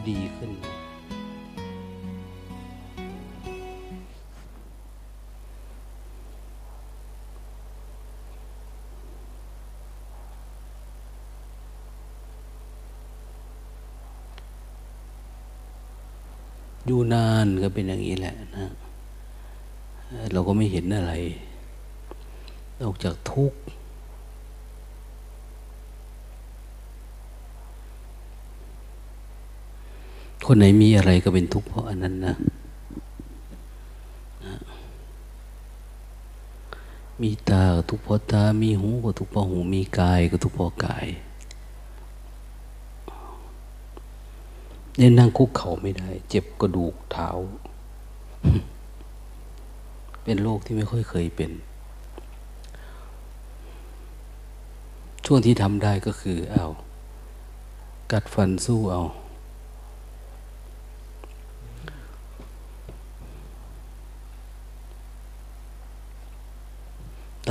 ็ดีขึ้น อยู่นานก็เป็นอย่างนี้แหละนะ เราก็ไม่เห็นอะไร นอกจากทุกข์ คนไหนมีอะไรก็เป็นทุกข์เพราะอันนั้นนะมีตาก็ทุกข์เพราะตา มีหูก็ทุกข์เพราะหู มีกายก็ทุกข์เพราะกายเนี่ยนั่งคุกเข่าไม่ได้ เจ็บกระดูกเท้า เป็นโรคที่ไม่ค่อยเคยเป็น ช่วงที่ทำได้ก็คือ เอา กัดฟันสู้เอา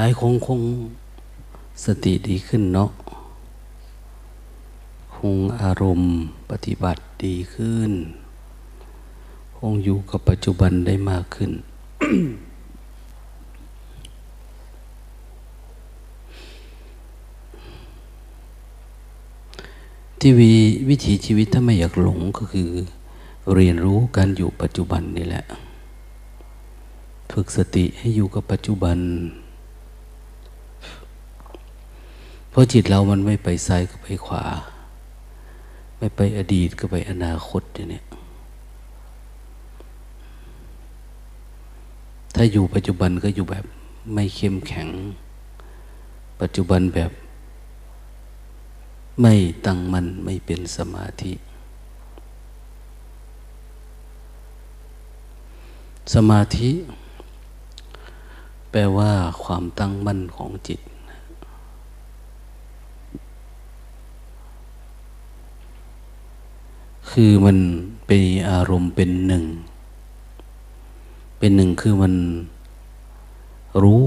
ตายคงคงสติดีขึ้นเนาะคงอารมณ์ปฏิบัติดีขึ้น คงอยู่กับปัจจุบันได้มากขึ้น ที่วีวิถีชีวิตถ้าไม่อยากหลงก็คือ เรียนรู้การอยู่ปัจจุบันนี่แหละ ฝึกสติให้อยู่กับปัจจุบัน เพราะจิตเรามันไม่ไปซ้ายก็ไปขวา ไม่ไปอดีตก็ไปอนาคตอย่างนี้ถ้าอยู่ปัจจุบันก็อยู่แบบไม่เข้มแข็ง ปัจจุบันแบบ ไม่ตั้งมันไม่เป็นสมาธิ สมาธิ แปลว่าความตั้งมั่นของจิต คือมันเป็นอารมณ์เป็นหนึ่ง เป็นหนึ่งคือมันรู้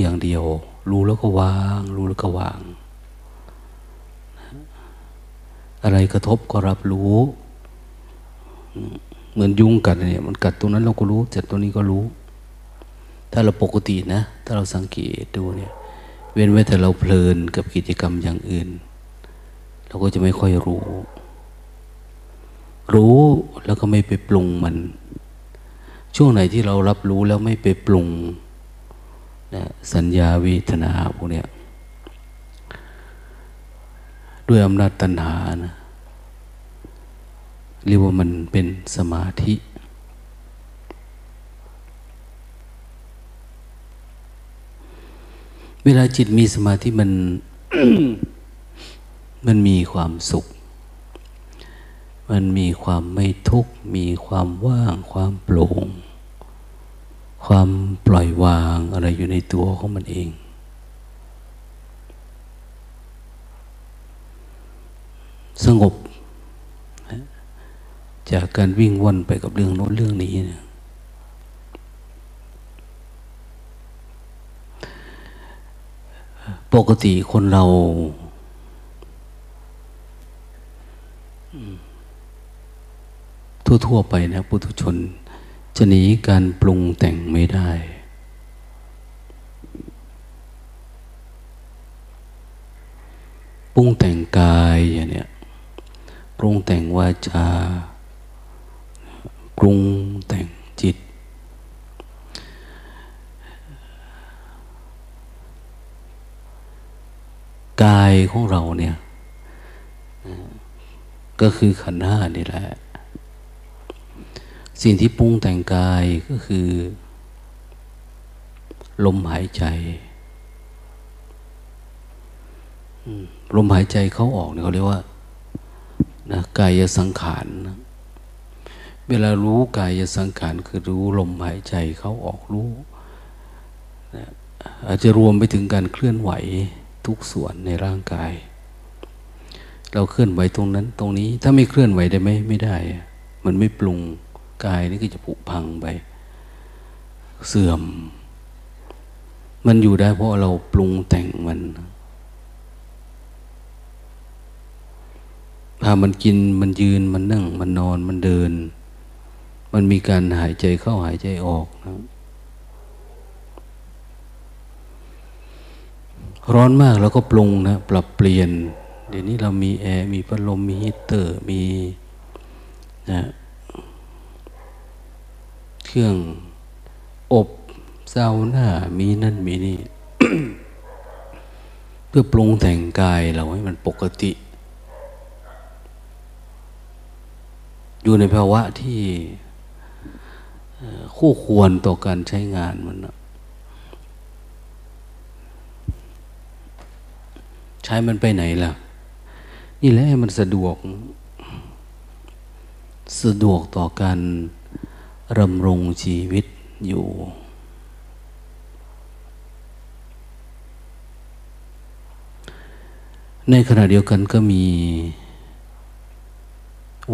อย่างเดียว รู้แล้วก็วาง รู้แล้วก็วาง อะไรกระทบก็รับรู้ เหมือนยุงกัดเนี่ย มันกัดตรงนั้นเราก็รู้เจ็บตรงนี้ก็รู้ ถ้าเราปกตินะ ถ้าเราสังเกตดูเนี่ย เว้นไว้แต่เราเพลินกับกิจกรรมอย่างอื่น เราก็จะไม่ค่อยรู้ รู้แล้วก็ไม่ไปปรุงมัน ช่วงไหนที่เรารับรู้แล้วไม่ไปปรุงนะสัญญาวิทนาพวกเนี้ยด้วยอำนาจตัณหานะเรียกว่ามันเป็นสมาธิเวลาจิตมีสมาธิมัน มันมีความสุข มันมีความไม่ทุกข์ มีความว่าง ความโปร่ง ความปล่อยวางอะไรอยู่ในตัวของมันเอง สงบ จากการวิ่งวนไปกับเรื่องโน้นเรื่องนี้นปกติคนเรา ทั่ว ๆ ไปนะปุถุชน จะหนีการปรุงแต่งไม่ได้ ปรุงแต่งกายอย่างเนี้ยปรุงแต่งวาจาปรุงแต่งจิต กายของเราเนี่ย ก็คือขันธ์ห้านี่แหละ สิ่งที่ปรุงแต่งกายก็คือ ลมหายใจ ลมหายใจเขาออกเนี่ยเขาเรียกว่านะกายสังขารนะเวลารู้กายสังขารคือรู้ลมหายใจเขาออกรู้นะอาจจะรวมไปถึงการเคลื่อนไหวทุกส่วนในร่างกาย เราเคลื่อนไหวตรงนั้นตรงนี้ ถ้าไม่เคลื่อนไหวได้ไหมไม่ได้ มันไม่ปรุง กายนี่ก็จะผุพังไป เสื่อม มันอยู่ได้เพราะเราปรุงแต่งมันพามันกินมันยืนมันนั่ง มันนอนมันเดิน มันมีการหายใจเข้าหายใจออกนะร้อนมากเราก็ปรุงนะ ปรับเปลี่ยน เดี๋ยวนี้เรามีแอร์ มีพัดลม มีฮีเตอร์ มีนะ เครื่องอบเซาวน่ามีนั่นมีนี่ เพื่อปรุงแต่งกายเราให้มันปกติ อยู่ในภาวะที่คู่ควรต่อการใช้งานมันนะใช้มันไปไหนล่ะ นี่แหละมันสะดวก สะดวกต่อการ รำรงชีวิตอยู่ ในขณะเดียวกันก็มี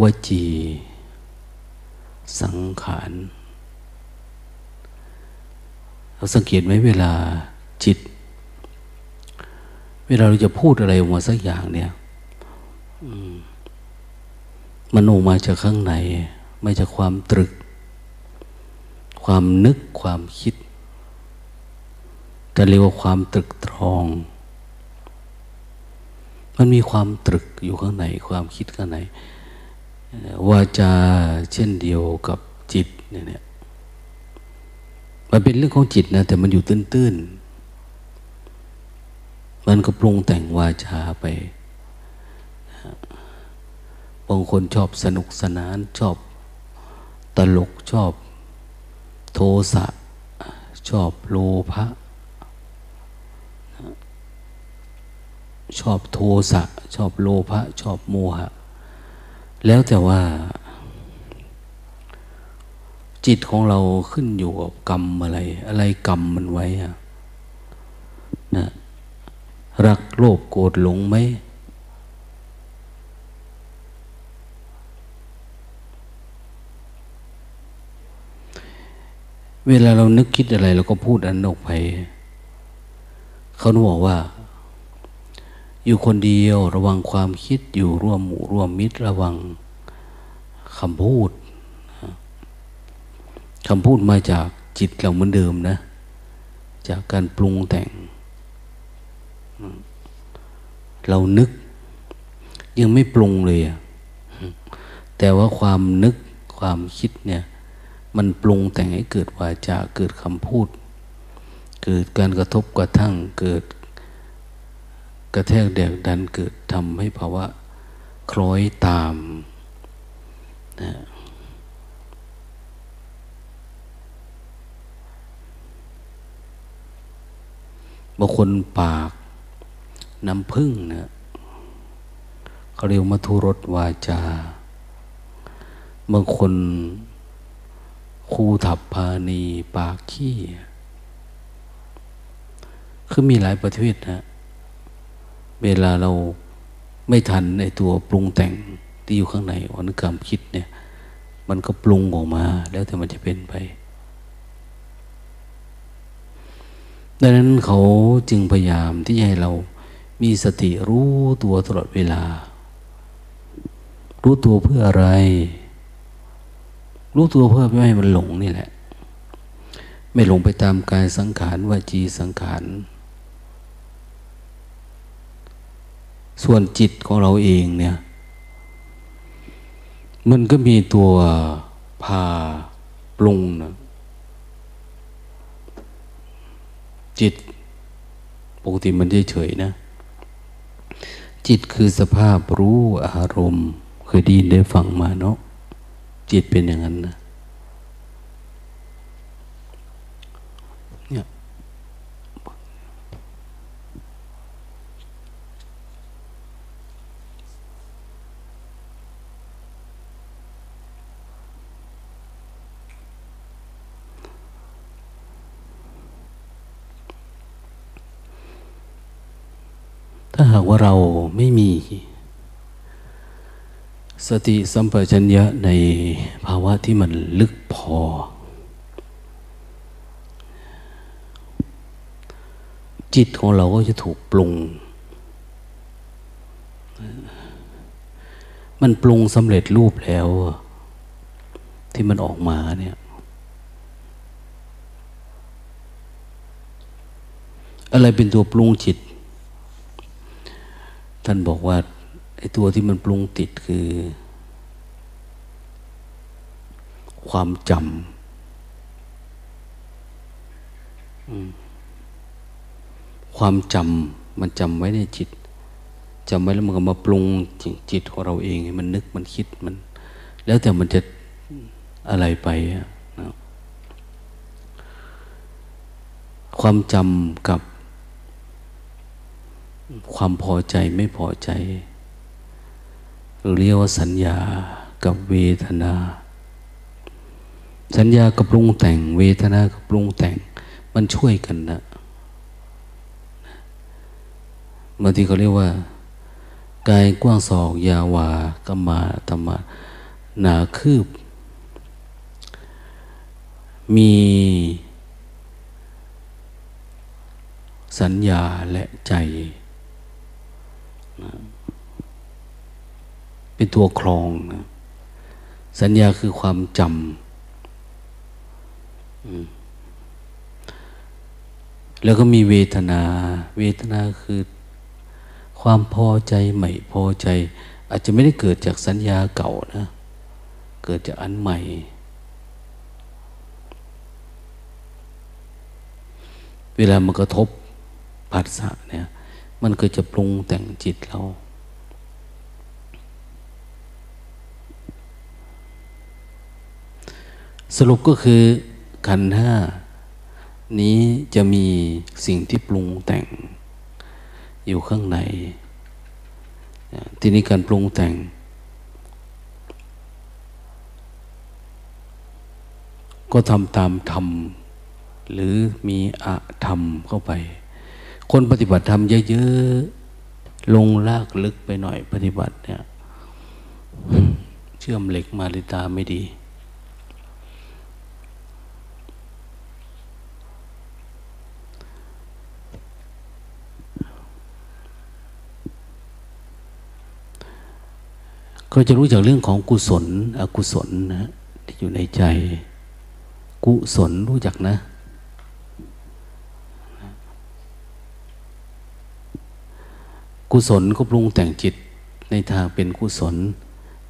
วจี สังขารเราสังเกตไหมเวลาจิต เวลาเราจะพูดอะไรออกมาสักอย่างเนี่ยมันออกมาจากข้างใน ไม่จากความตรึก ความนึกความคิด จะเรียกว่าความตรึกตรอง มันมีความตรึกอยู่ข้างในความคิดข้างในวาจาเช่นเดียวกับจิตเนี่ยมันเป็นเรื่องของจิตนะแต่มันอยู่ตื้นๆ มันก็ปรุงแต่งวาจาไปบางคนชอบสนุกสนานชอบตลกชอบ โทสะ ชอบโลภะชอบโทสะ ชอบโลภะชอบโมหะ แล้วแต่ว่า จิตของเราขึ้นอยู่กับกรรมอะไร อะไรกรรมมันไว้อะนะรักโลภโกรธหลงไหม เวลาเรานึกคิดอะไรเราก็พูดอันออกไป เขาบอกว่า อยู่คนเดียวระวังความคิดอยู่ร่วมหมู่ร่วมมิตรระวังคำพูดคำพูดมาจากจิตเราเหมือนเดิมนะ จากการปรุงแต่ง เรานึก ยังไม่ปรุงเลย แต่ว่าความนึกความคิดเนี่ย มันปรุงแต่งให้เกิดวาจาเกิดคำพูด เกิดการกระทบกระทั่งเกิด กระแทกแดกดันเกิดทำให้ภาวะคล้อยตามนะบางคนปากน้ำพึ่งเนี่ยเขาเรียกมัทุรสวาจาบางคน คูถับพานีปากขี้คือมีหลายประเภทนะเวลาเราไม่ทันในตัวปรุงแต่งที่อยู่ข้างในวรรณกรรมคิดเนี่ย มันก็ปรุงออกมาแล้วแต่มันจะเป็นไป ดังนั้นเขาจึงพยายามที่ให้เรามีสติรู้ตัวตลอดเวลา รู้ตัวเพื่ออะไร รู้ตัวเพื่อไม่ให้มันหลงนี่แหละ ไม่หลงไปตามกายสังขารวจีสังขาร ส่วนจิตของเราเองเนี่ย มันก็มีตัวพาปรุงนะจิตปกติมันเฉยๆนะ จิตคือสภาพรู้อารมณ์เคยดีนได้ฟังมาเนาะ จิตเป็นอย่างนั้นนะเนี่ยถ้าหากว่าเราไม่มี สติสัมปชัญญะในภาวะที่มันลึกพอ จิตของเราก็จะถูกปรุง มันปรุงสำเร็จรูปแล้ว ที่มันออกมาเนี่ยอะไรเป็นตัวปรุงจิต ท่านบอกว่า ไอ้ตัวที่มันปรุงติดคือ ความจำความจำมันจำไว้ในจิตจำไว้แล้วมันก็มาปรุงจิตของเราเองมันนึกมันคิดมัน แล้วแต่มันจะอะไรไปนะความจำกับความพอใจไม่พอใจ เรียกว่าสัญญากับเวทนา สัญญากับปรุงแต่ง เวทนากับปรุงแต่ง มันช่วยกันนะบางทีเขาเรียกว่ากายกว้างศอก ยาวากมาธรรมะหนาคืบ มีสัญญาและใจนะ เป็นตัวครองนะสัญญาคือความจำแล้วก็มีเวทนา เวทนาคือความพอใจใหม่พอใจ อาจจะไม่ได้เกิดจากสัญญาเก่านะ เกิดจากอันใหม่ เวลามันกระทบผัสสะเนี่ย มันก็จะปรุงแต่งจิตเรา สรุปก็คือขันห้านี้จะมีสิ่งที่ปรุงแต่ง อยู่ข้างใน ทีนี้การปรุงแต่ง ก็ทำตามธรรม หรือมีอะธรรมเข้าไป คนปฏิบัติธรรมเยอะๆ ลงลากลึกไปหน่อยปฏิบัติเนี่ย เชื่อมเหล็กมาลิตาไม่ดี ก็จะรู้จักเรื่องของกุศล อกุศลนะที่อยู่ในใจ กุศลรู้จักนะ กุศลก็ปรุงแต่งจิตในทางเป็นกุศล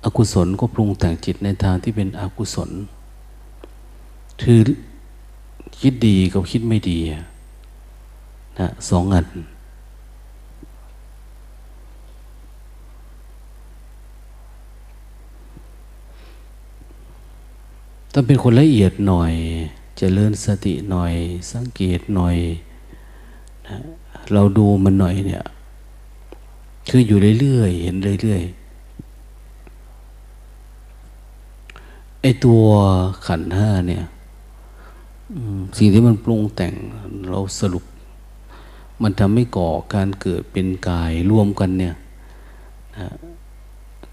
อกุศลก็ปรุงแต่งจิตในทางที่เป็นอกุศล คือคิดดีกับคิดไม่ดีนะสองอัน ต้องเป็นคนละเอียดหน่อยจเจริญสติหน่อย สังเกตหน่อยนะเราดูมันหน่อยเนี่ย คืออยู่เรื่อยๆเห็นเรื่อยๆไอตัวขันห้าเนี่ยสิ่งที่มันปรุงแต่งเราสรุป มันทำให้ก่อการเกิดเป็นกายร่วมกันเนี่ยนะ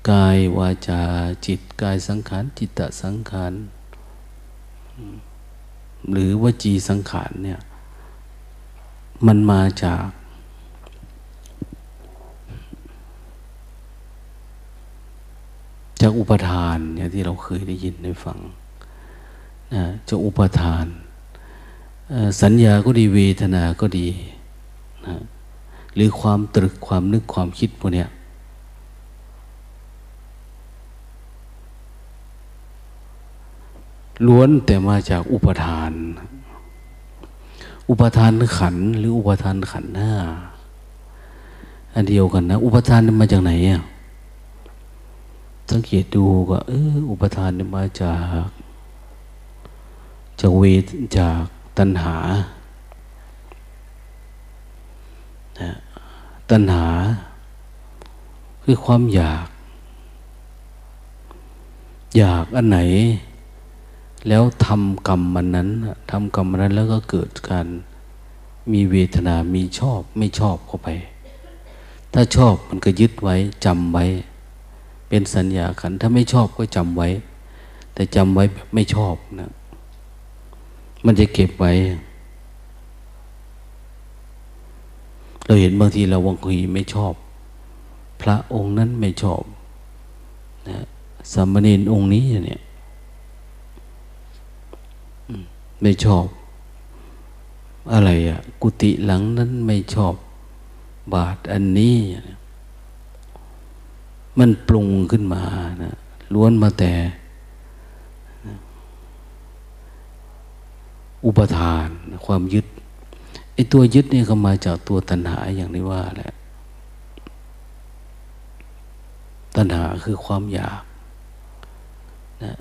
กายวาจาจิตกายสังขารจิตตสังขาร หรือวจีสังขารเนี่ย มันมาจาก จากอุปทานเนี่ยที่เราเคยได้ยินได้ฟังนะจากอุปทาน สัญญาก็ดีเวทนาก็ดีนะหรือความตรึกความนึกความคิดพวกเนี้ย ล้วนแต่มาจากอุปทาน อุปทานขันหรืออุปทานขันหน้าอันเดียวกันนะ อุปทานมาจากไหนอะสังเกตดูก็เอออุปทานมาจากจากเวทจากตัณหาตัณหา คือความอยาก อยากอันไหน แล้วทำกรรมมันนั้นทำกรรมมันนั้นแล้วก็เกิดการมีเวทนา มีชอบ ไม่ชอบเข้าไป ถ้าชอบมันก็ยึดไว้จำไว้ เป็นสัญญาขัน ถ้าไม่ชอบก็จำไว้ แต่จำไว้แบบไม่ชอบนะ มันจะเก็บไว้ เราเห็นบางทีเราวังคีไม่ชอบ พระองค์นั้นไม่ชอบนะสามเณรองค์นี้เนี่ย ไม่ชอบ อะไรอะ่ะกุฏิหลังนั้นไม่ชอบ บาทอันนี้ มันปรุงขึ้นมานะล้วนมาแต่ อุปทาน ความยึดไอ้ตัวยึดนี่ก็มาจากตัวตัณหาอย่างที่ว่าแหละตัณหาคือความอยากนะ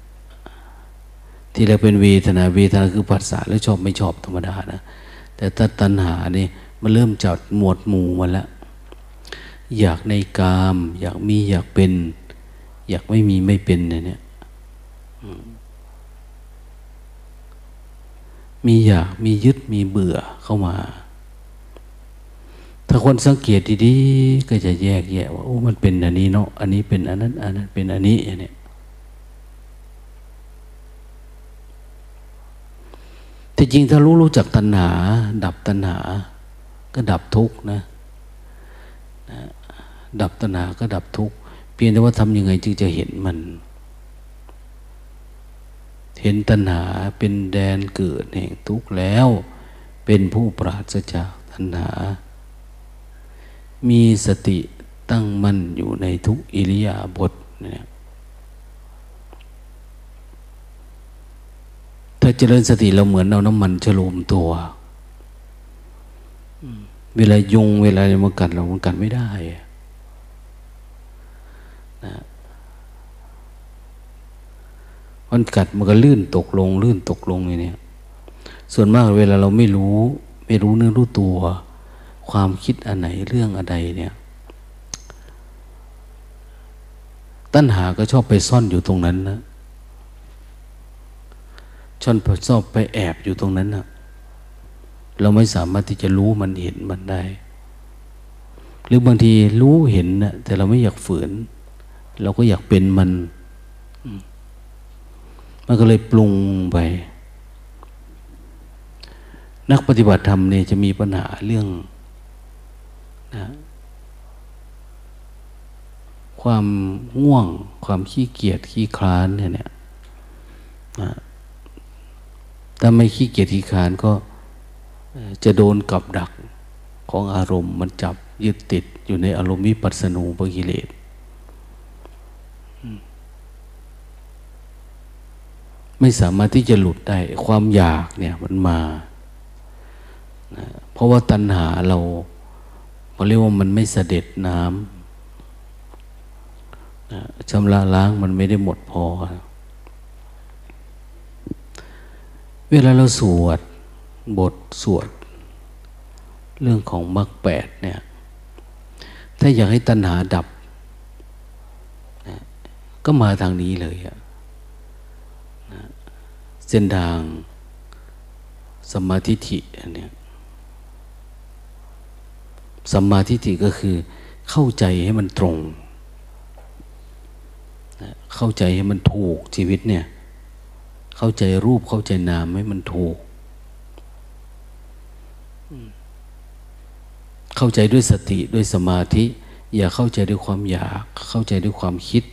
ที่เราเป็นเวทนา เวทนาคือปัสสะแล้วชอบไม่ชอบธรรมดานะแต่ถ้าตัณหานี่มันเริ่มจัดหมวดหมู่มาแล้ว อยากในกาม อยากมีอยากเป็น อยากไม่มีไม่เป็นเนี่ยมีอยากมียึดมีเบื่อเข้ามา ถ้าคนสังเกตดีๆก็จะแยกแยะว่าโอ้มันเป็นอันนี้เนาะอันนี้เป็นอันนั้น อันนั้นเป็นอันนี้อย่างเนี้แต่จริงถ้ารู้รู้จักตัณหา ดับตัณหา ก็ดับทุกนะนะดับตัณหาก็ดับทุกเพียงแต่ว่าทำยังไงจึงจะเห็นมัน เห็นตัณหาเป็นแดนเกิดแห่งทุกข์แล้ว เป็นผู้ปราศจากตัณหา มีสติตั้งมั่นอยู่ในทุกอิริยาบถเนี่ยาเจริญสติเราเหมือนเอาน้ำมันฉโลมตัวเวลายุงเวลาอะไรมากัดเรามันกัดไม่ได้นะมันกัดมันก็ลื่นตกลง ลื่นตกลงอย่างนี้ส่วนมากเวลาเราไม่รู้ ไม่รู้เนื้อรู้ตัว ความคิดอันไหนเรื่องอะไรเนี่ย ตัณหาก็ชอบไปซ่อนอยู่ตรงนั้นนะ ชอนชอบไปแอบอยู่ตรงนั้นนะเราไม่สามารถที่จะรู้มันเห็นมันได้ หรือบางทีรู้เห็นนะแต่เราไม่อยากฝืน เราก็อยากเป็นมัน มันก็เลยปรุงไป นักปฏิบัติธรรมเนี่ยจะมีปัญหาเรื่องนะความง่วง ความขี้เกียจขี้คลานเนี่ยเนี่ยนะ ถ้าไม่ขี้เกียจขี้คลานก็จะโดนกับดักของอารมณ์มันจับยึดติดอยู่ในอารมณ์วิปัสสนูปกิเลสไม่สามารถที่จะหลุดได้ความอยากเนี่ยมันมานะเพราะว่าตัณหาเราเขาเรียกว่ามันไม่เสด็จน้ำนะชำระล้างมันไม่ได้หมดพอ เวลาเราสวดบทสวด เรื่องของมรรคแปดเนี่ย ถ้าอยากให้ตัณหาดับ ก็มาทางนี้เลยอะเส้นทางสมาธิิอันนี้สมาธิิก็คือเข้าใจให้มันตรง เข้าใจให้มันถูกชีวิตเนี่ย เข้าใจรูปเข้าใจนามให้มันถูก เข้าใจด้วยสติด้วยสมาธิ อย่าเข้าใจด้วยความอยาก เข้าใจด้วยความคิด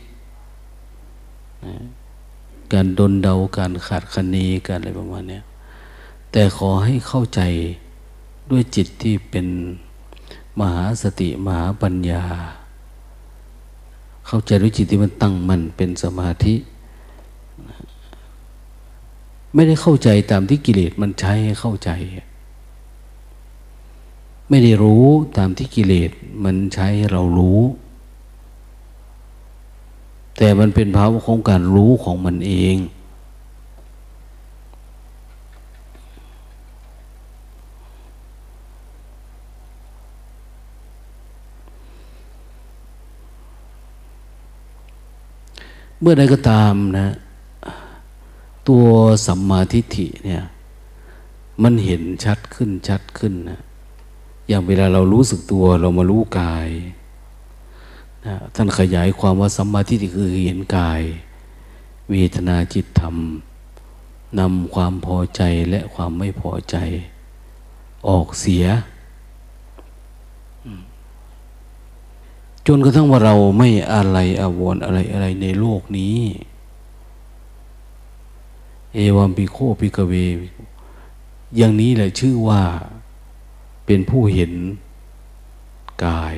การดนเดาการขาดคะเนการอะไรประมาณนี้แต่ขอให้เข้าใจด้วยจิตที่เป็นมหาสติมหาปัญญา เข้าใจด้วยจิตที่มันตั้งมั่นเป็นสมาธิ ไม่ได้เข้าใจตามที่กิเลสมันใช้ให้เข้าใจ ไม่ได้รู้ตามที่กิเลสมันใช้ให้เรารู้ แต่มันเป็นภาวะของการรู้ของมันเองเมื่อใดก็ตามนะ ตัวสัมมาทิฏฐิเนี่ย มันเห็นชัดขึ้นชัดขึ้นนะอย่างเวลาเรารู้สึกตัวเรามารู้กายท่านขยายความว่าสัมมาทิฏฐิคือเห็นกาย เวทนาจิตธรรมนำความพอใจและความไม่พอใจ ออกเสีย จนกระทั่งว่าเราไม่อะไรอาวรอะไรอะไรในโลกนี้ เอวัมปิโคปิกเว อย่างนี้แหละชื่อว่าเป็นผู้เห็นกาย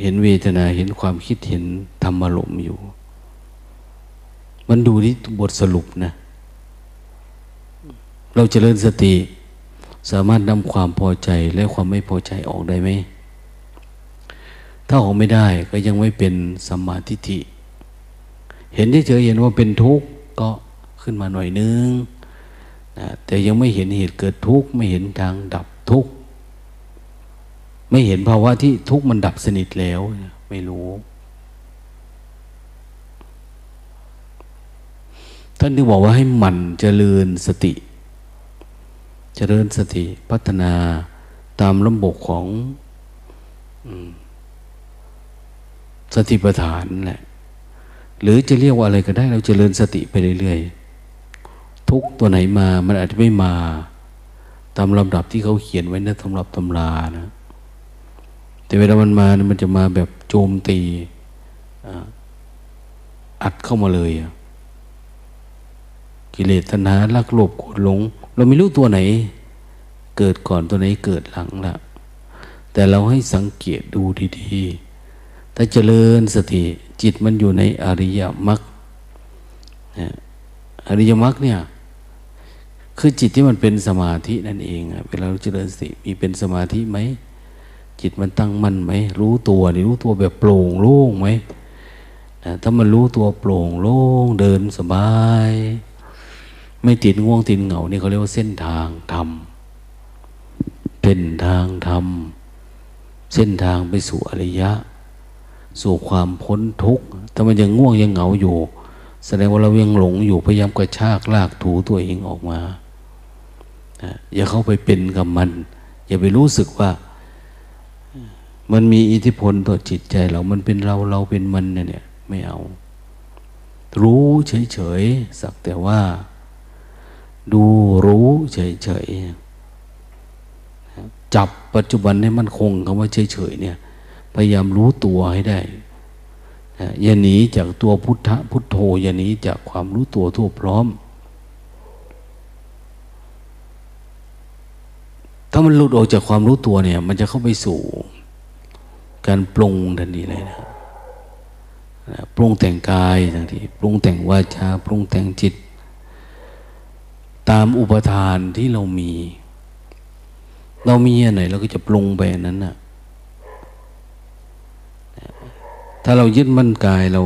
เห็นเวทนาเห็นความคิดเห็นธรรมารมอยู่ มันดูที่บทสรุปนะ เราจเจริญสติ สามารถนำความพอใจและความไม่พอใจออกได้ไหม ถ้าออกไม่ได้ก็ยังไม่เป็นสัมมาทิฏฐิเห็นเฉยเห็นว่าเป็นทุกข์ ก็ขึ้นมาหน่อยนึงนะแต่ยังไม่เห็นเหตุเกิดทุกข์ไม่เห็นทางดับทุกข์ไม่เห็นภาวะที่ทุกข์มันดับสนิทแล้ว ไม่รู้ ท่านที่บอกว่าให้หมั่นเจริญสติ เจริญสติพัฒนาตามลำบบของสติปัฏฐานแหละ หรือจะเรียกว่าอะไรก็ได้ เราเจริญสติไปเรื่อยๆ ทุกตัวไหนมา มันอาจจะไม่มา ตามลำดับที่เขาเขียนไว้ในตำรับตำรานะ แต่เวลามันมามันจะมาแบบโจมตีอัดเข้ามาเลยกิเลสตัณหาลักโลภโกรธหลง เราไม่รู้ตัวไหน เกิดก่อนตัวไหนเกิดหลังละแต่เราให้สังเกตดูดีๆ ถ้าเจริญสติ จิตมันอยู่ในอริยมรรคอริยมรรคเนี่ย คือจิตที่มันเป็นสมาธินั่นเองเวลาเราเจริญสติมีเป็นสมาธิไหมจิตมันตั้งมั่นไหมรู้ตัวนี่รู้ตัวแบบโปร่งโล่งไหมถ้ามันรู้ตัวโปร่งโล่งเดินสบาย ไม่ติดง่วงติดเหงานี่เขาเรียกว่าเส้นทางธรรมเป็นทางธรรมเส้นทางไปสู่อริยะ สู่ความพ้นทุกข์ถ้ามันยังง่วงยังเหงาอยู่ แสดงว่าเรายังหลงอยู่พยายามกระชากลากถูตัวเองออกมาอย่าเข้าไปเป็นกับมัน อย่าไปรู้สึกว่า มันมีอิทธิพลต่อจิตใจเรา มันเป็นเราเราเป็นมันเนี่ยไม่เอา รู้เฉยๆสักแต่ว่า ดูรู้เฉยๆจับปัจจุบันให้มันคงคำว่าเฉยๆเนี่ย พยายามรู้ตัวให้ได้อย่าหนีจากตัวพุทธพุทโธอย่าหนีจากความรู้ตัวทั่วพร้อม ถ้ามันหลุดออกจากความรู้ตัวเนี่ย มันจะเข้าไปสู่ การปรุงทันทีเลยนะปรุงแต่งกายทันทีปรุงแต่งวาจาปรุงแต่งจิต ตามอุปทานที่เรามี เรามีอะไรเราก็จะปรุงไปนั้นนะ่ะ ถ้าเรายึดมั่นกายเรา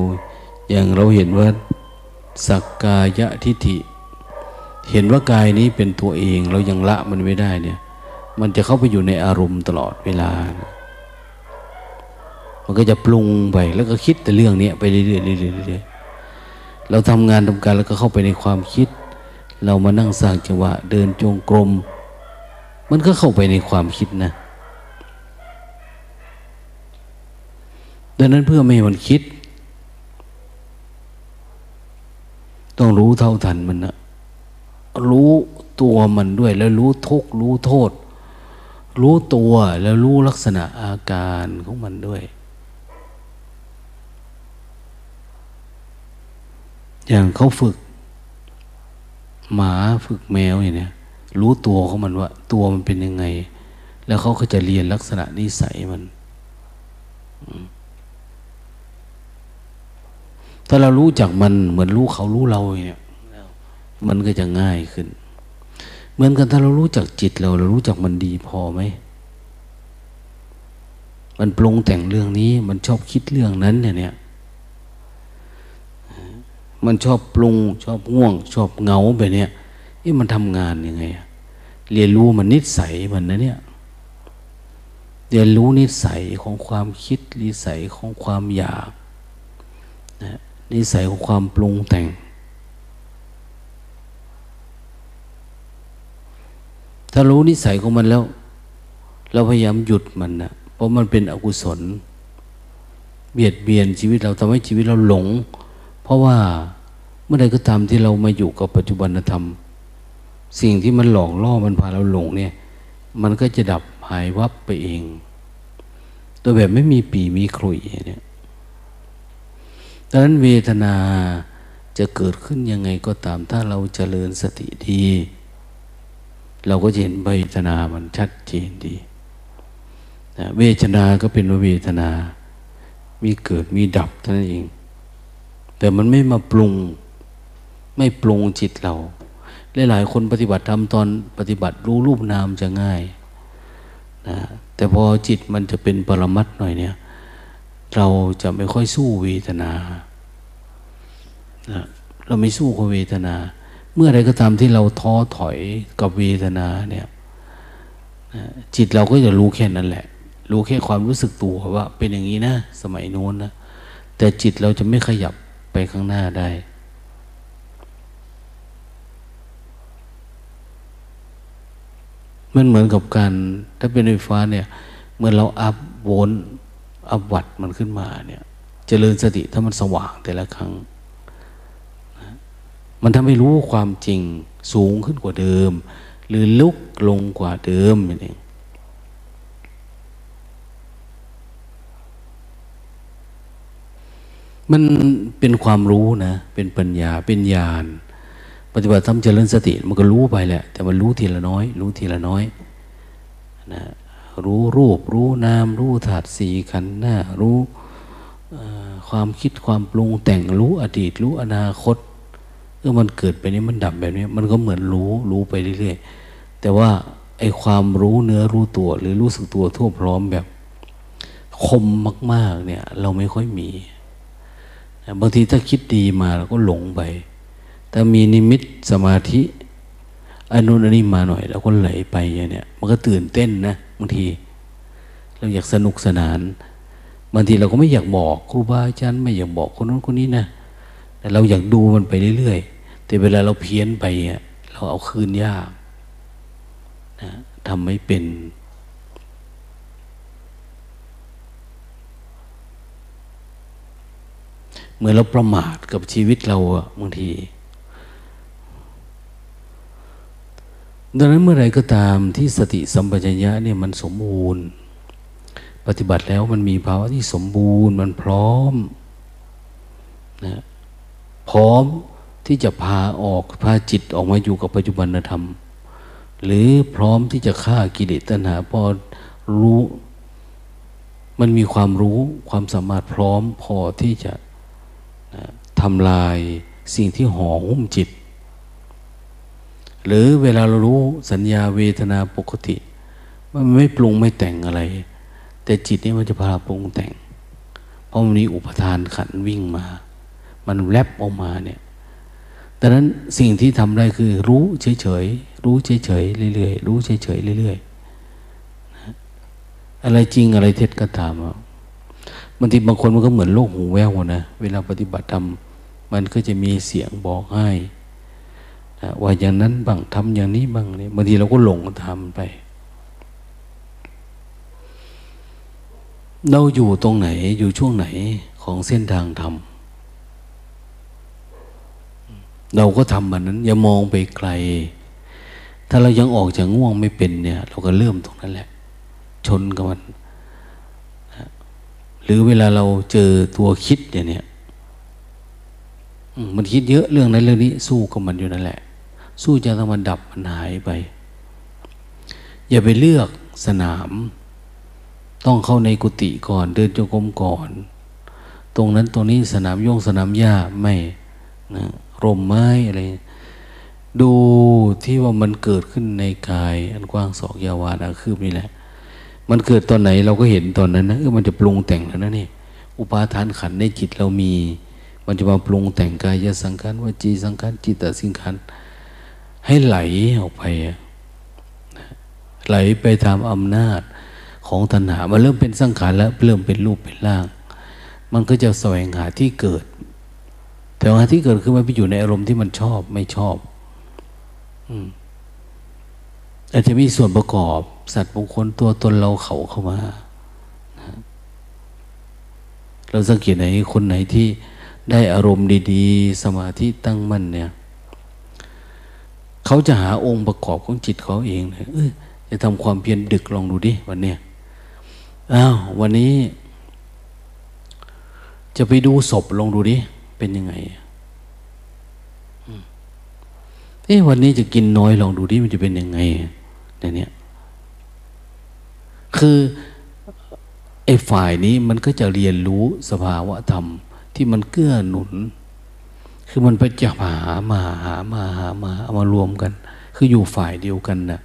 อย่างเราเห็นว่าสักกายะทิฏฐิ เห็นว่ากายนี้เป็นตัวเอง เรายังละมันไม่ได้เนี่ย มันจะเข้าไปอยู่ในอารมณ์ตลอดเวลานะมันก็จะปรุงไปแล้วก็คิดแต่เรื่องนี้ไปเรื่อยๆเรื่อยๆเราทำงานทำการแล้วก็เข้าไปในความคิด เรามานั่งสร้างจังหวะเดินจงกรม มันก็เข้าไปในความคิดนะ ดังนั้นเพื่อไม่ให้มันคิด ต้องรู้เท่าทันมันนะรู้ตัวมันด้วย แล้วรู้ทุกรู้โทษ รู้ตัวแล้วรู้ลักษณะอาการของมันด้วย อย่างเขาฝึก หมาฝึกแมวอย่างนี้รู้ตัวของมันว่า ตัวมันเป็นยังไง แล้วเขาก็จะเรียนลักษณะนิสัยมัน ถ้าเรารู้จักมันเหมือนรู้เขารู้เราเนี่ยมันก็จะง่ายขึ้น เหมือนกันถ้าเรารู้จักจิตเรา เรารู้จักมันดีพอไหมมันปรุงแต่งเรื่องนี้ มันชอบคิดเรื่องนั้นเนี่ย มันชอบปรุง ชอบง่วง ชอบเงาแบบนี้นี่มันทำงานยังไงเรียนรู้มันนิสัยมันนะเนี่ย เรียนรู้นิสัยของความคิดนิสัยของความอยาก นิสัยของความปรุงแต่ง ถ้ารู้นิสัยของมันแล้ว เราพยายามหยุดมันนะเพราะมันเป็นอกุศล เบียดเบียนชีวิตเราทำให้ชีวิตเราหลง เพราะว่าเมื่อใดก็ตามที่เรามาอยู่กับปัจจุบันธรรม สิ่งที่มันหลอกล่อมันพาเราหลงเนี่ย มันก็จะดับหายวับไปเองตโดยแบบไม่มีปีมีขลุ่ยเนี่ย ดังนั้นเวทนาจะเกิดขึ้นยังไงก็ตาม ถ้าเราเจริญสติดี เราก็จะเห็นเวทนามันชัดเจนดีนะเวทนาก็เป็นเวทนา มีเกิดมีดับเท่านั้นเอง แต่มันไม่มาปรุง ไม่ปรุงจิตเรา หลายๆคนปฏิบัติทำตอนปฏิบัติรู้รูปนามจะง่ายนะแต่พอจิตมันจะเป็นปรมัตหน่อยเนี่ย เราจะไม่ค่อยสู้เวทนา เราไม่สู้กับเวทนา เมื่อไรก็ตามที่เราท้อถอยกับเวทนาเนี่ยจิตเราก็จะรู้แค่นั้นแหละ รู้แค่ความรู้สึกตัวว่า เป็นอย่างนี้นะ สมัยโน้นนะ แต่จิตเราจะไม่ขยับไปข้างหน้าได้มันเหมือนกับการถ้าเป็นไฟฟ้าเนี่ย เมื่อเราอัพโวลต์ อวัตมันขึ้นมาเนี่ยจเจริญสติถ้ามันสว่างแต่ละครั้ง มันทำให้รู้ความจริงสูงขึ้นกว่าเดิม หรือลุกลงกว่าเดิมนี่เองมันเป็นความรู้นะ เป็นปัญญา เป็นญาณ ปฏิบัติธรรมเจริญสติ มันก็รู้ไปแหละ แต่มันรู้ทีละน้อย รู้ทีละน้อย นะ รู้รูป รู้นาม รู้ถาดสีขันธ์หน้า รู้ความคิดความปรุงแต่งรู้อดีต รู้อนาคตเมื่อมันเกิดไปนี้มันดับแบบนี้ มันก็เหมือนรู้รู้ไปเรื่อยๆแต่ว่าไอ้ความรู้เนื้อรู้ตัว หรือรู้สึกตัวทั่วพร้อมแบบ คมมาก ๆ เนี่ย เราไม่ค่อยมีบางทีถ้าคิดดีมาเราก็หลงไปถ้ามีนิมิตสมาธิอนุนันนี้มาหน่อยเราก็ไหลไปอย่างเนี้ยมันก็ตื่นเต้นนะ บางที เราอยากสนุกสนาน บางทีเราก็ไม่อยากบอกครูบาอาจารย์ไม่อยากบอกคนนั้นคนนี้นะแต่เราอยากดูมันไปเรื่อยๆแต่เวลาเราเพี้ยนไปอะเราเอาคืนยากนะทำไม่เป็นเมื่อเราประมาทกับชีวิตเราอะบางที ดังนั้นเมื่อไรก็ตามที่สติสัมปชัญญะเนี่ยมันสมบูรณ์ ปฏิบัติแล้วมันมีภาวะที่สมบูรณ์มันพร้อมนะพร้อมที่จะพาออกพาจิตออกมาอยู่กับปัจจุบันธรรม หรือพร้อมที่จะฆ่ากิเลสตัณหาพอรู้ มันมีความรู้ความสามารถพร้อมพอที่จะทำลายสิ่งที่ห่อหุ้มจิต หรือเวลาเรารู้สัญญาเวทนาปกติ มันไม่ปรุงไม่แต่งอะไร แต่จิตนี่มันจะพาปรุงแต่ง เพราะมันมีอุปทานขันวิ่งมา มันแลบออกมาเนี่ยดังนั้นสิ่งที่ทำได้คือ รู้เฉยๆรู้เฉยๆเรื่อยๆรู้เฉยๆเรื่อยๆอะไรจริงอะไรเท็จก็ตามบางทีบางคนมันก็เหมือนโลกหูแววนะเวลาปฏิบัติธรรมมันก็จะมีเสียงบอกให้ ว่าอย่างนั้นบ้างทำอย่างนี้บ้างเนี่ยบางทีเราก็หลงทำไป เราอยู่ตรงไหนอยู่ช่วงไหนของเส้นทางธรรมเราก็ทำมันนั้น อย่ามองไปไกล ถ้าเรายังออกจากง่วงไม่เป็นเนี่ย เราก็เริ่มตรงนั้นแหละ ชนกับมันหรือเวลาเราเจอตัวคิดเนี่ยมันคิดเยอะเรื่องนั้นเรื่องนี้สู้กับมันอยู่นั่นแหละ สู้จะทำมันดับมันหายไป อย่าไปเลือกสนาม ต้องเข้าในกุฏิก่อน เดินจงกรมก่อน ตรงนั้นตรงนี้สนามโยงสนามหญ้าไม่นะร่มไม้อะไร ดูที่ว่ามันเกิดขึ้นในกาย อันกว้างศอกยาวานาคืบนี่แหละ มันเกิดตอนไหนเราก็เห็นตอนนั้นนะเออมันจะปรุงแต่งแล้วนะนี่อุปาทานขันในจิตเรามี มันจะมาปรุงแต่งกายสังขารวจีสังขารจิตตสังขาร ให้ไหลออกไป ไหลไปตามอำนาจของตัณหา มันเริ่มเป็นสังขารแล้วเริ่มเป็นรูปเป็นร่าง มันก็จะแสวงหาที่เกิด แต่ว่าที่เกิดคือมันไปอยู่ในอารมณ์ที่มันชอบไม่ชอบอาจจะมีส่วนประกอบ สัตว์มงคลตัวตนเราเขาเข้ามา เราสังเกตไหนคนไหนที่ได้อารมณ์ดี ๆ สมาธิตั้งมั่นเนี่ย เขาจะหาองค์ประกอบของจิตเขาเองเลยเออจะทำความเพียรดึกลองดูดิวันเนี้ยอ้าววันนี้ จะไปดูศพลองดูดิเป็นยังไงเอ๊ะวันนี้จะกินน้อยลองดูดิมันจะเป็นยังไงในเนี้ยคือไอ้ฝ่ายนี้มันก็จะเรียนรู้สภาวะธรรม ที่มันเกื้อหนุน คือมันไปจะหามาหามาหามาเอามารวมกัน คืออยู่ฝ่ายเดียวกันนะ่ะ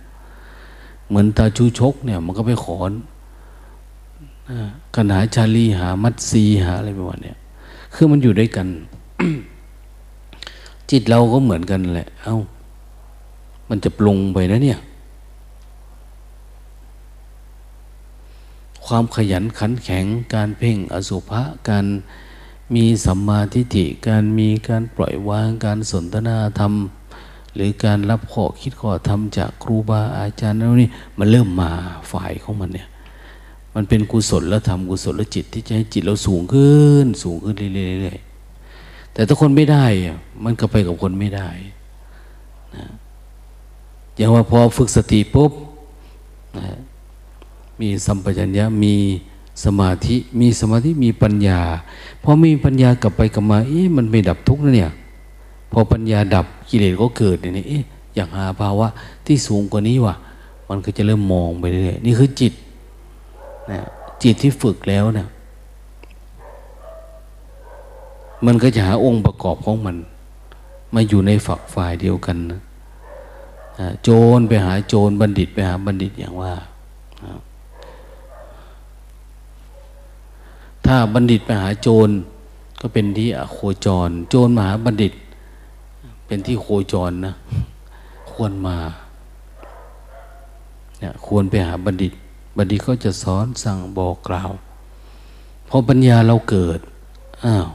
เหมือนตาชูชกเนี่ย มันก็ไปขอนกันหาชาลีหา มัดซีหาอะไรประมาณนี้คือมันอยู่ด้วยกัน จิตเราก็เหมือนกันแหละ เอา้า มันจะปรุงไปนะเนี่ย ความขยันขันแข็ง การเพ่งอสุภะการ มีสัมมาทิฏฐิการมีการปล่อยวางการสนทนาธรรม หรือการรับข้อคิดข้อธรรมจากครูบาอาจารย์นั่นนี่มันเริ่มมาฝ่ายของมันเนี่ยมันเป็นกุศลแล้วทำกุศลแล้วจิตที่จะให้จิตเราสูงขึ้น สูงขึ้นเรื่อยๆแต่ถ้าคนไม่ได้มันก็ไปกับคนไม่ได้นะอย่างว่าพอฝึกสติปุ๊บนะมีสัมปชัญญะมี สมาธิมีสมาธิมีปัญญาพอมีปัญญากลับไปกลับมา เอ๊ะมันไม่ดับทุกข์นะเนี่ยพอปัญญาดับกิเลสก็เกิดเนี่ยเอ๊ะอยากหาภาวะที่สูงกว่านี้วะมันก็จะเริ่มมองไปเรื่อยนี่คือจิตนะจิตที่ฝึกแล้วเนะี่ยมันก็จะหาองค์ประกอบของมัน มาอยู่ในฝักฝ่ายเดียวกันนะโจรไปหาโจรบัณฑิตไปหาบัณฑิตอย่างว่า ถ้าบัณฑิตไปหาโจรก็เป็นที่โคจร โจรมาหาบัณฑิต เป็นที่โคจรนะ ควรมาเนี่ยควรไปหาบัณฑิต บัณฑิตก็จะสอนสั่งบอกกล่าวพอปัญญาเราเกิดอ้าว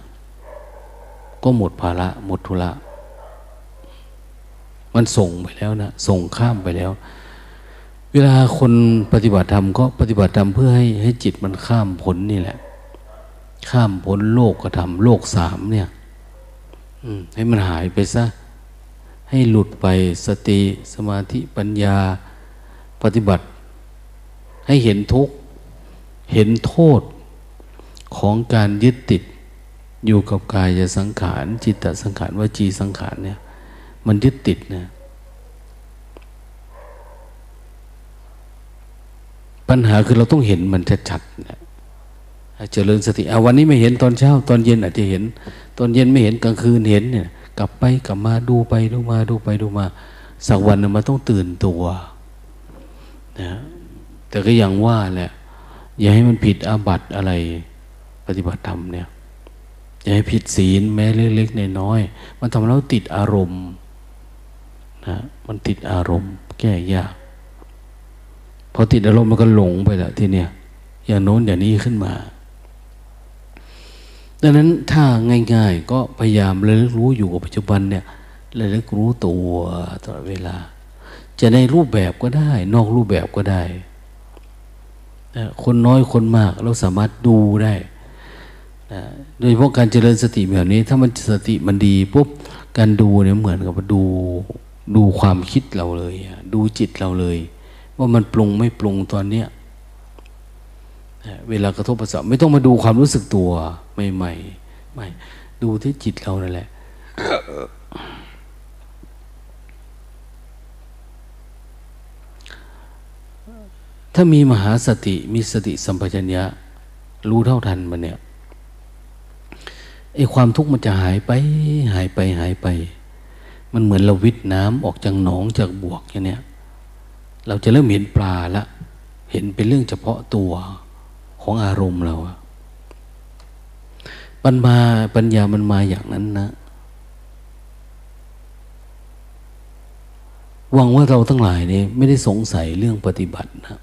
ก็หมดภาระหมดธุระมันส่งไปแล้วนะส่งข้ามไปแล้ว เวลาคนปฏิบัติธรรมก็ปฏิบัติธรรมเพื่อให้ให้จิตมันข้ามพ้นนี่แหละ ข้ามพ้นโลกก็ทำโลกสามเนี่ยให้มันหายไปซะ ให้หลุดไปสติสมาธิปัญญาปฏิบัติ ให้เห็นทุกข์ เห็นโทษของการยึดติดอยู่กับกายสังขาร จิตตสังขารวจีสังขารเนี่ย มันยึดติดนะปัญหาคือเราต้องเห็นมันชัดๆนะ เจริญสติเอาวันนี้ไม่เห็นตอนเช้า ตอนเย็นอาจจะเห็น ตอนเย็นไม่เห็นกลางคืนเห็นเนี่ย กลับไปกลับมาดูไปดูมาดูไปดูมา สักวันนึงมันต้องตื่นตัวนะแต่ก็ยังว่าแหละ อย่าให้มันผิดอาบัติอะไร ปฏิบัติธรรมเนี่ย อย่าให้ผิดศีลแม้เล็กๆน้อยๆมันทำแล้วติดอารมณ์นะมันติดอารมณ์ แก้ยากพอติดอารมณ์มันก็หลงไปละทีเนี้ยอย่างโน้นอย่างนี้ขึ้นมา ดังนั้นถ้าง่าย ๆ ก็พยายามระลึกรู้อยู่กับปัจจุบันเนี่ยระลึกรู้ตัวตลอดเวลา จะในรูปแบบก็ได้ นอกรูปแบบก็ได้ คนน้อยคนมากเราสามารถดูได้นะโดยเฉพาะการเจริญสติแบบนี้ ถ้ามันสติมันดีปุ๊บการดูเนี่ยเหมือนกับดูดูความคิดเราเลย ดูจิตเราเลย ว่ามันปรุงไม่ปรุงตอนเนี้ยเวลากระทบประสาทไม่ต้องมาดูความรู้สึกตัว ใหม่ๆไม่ ดูที่จิตเรานั่นแหละถ้ามีมหาสติมีสติสัมปชัญญะ รู้เท่าทันมันเนี่ยไอ้ความทุกข์มันจะหายไป หายไปหายไป มันเหมือนเราวิทน้ำออกจากหนองจากบวกอย่างเนี้ยเราจะเริ่มเห็นปลาละ เห็นเป็นเรื่องเฉพาะตัวของอารมณ์เราปัญ มาปัญญามันมาอย่างนั้นนะหวังว่าเราทั้งหลายเนี่ยไม่ได้สงสัยเรื่องปฏิบัตินะ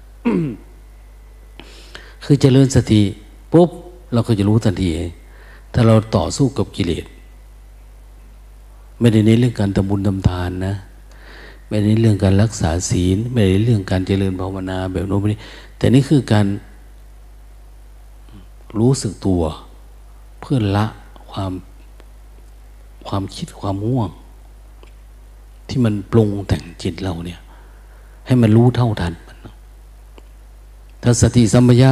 คือเจริญสติปุ๊บเราก็จะรู้ทันทีถ้าเราต่อสู้กับกิเลสไม่ได้ในเรื่องการทำบุญทำทานนะไม่ได้ในเรื่องการรักษาศีล ไม่ได้ในเรื่องการเจริญภาวนาแบบโน้นนี้ แต่นี่คือการรู้สึกตัว เพื่อละความความคิดความง่วง ที่มันปรุงแต่งจิตเราเนี่ย ให้มันรู้เท่าทันถ้าสติสัมปชัญญะ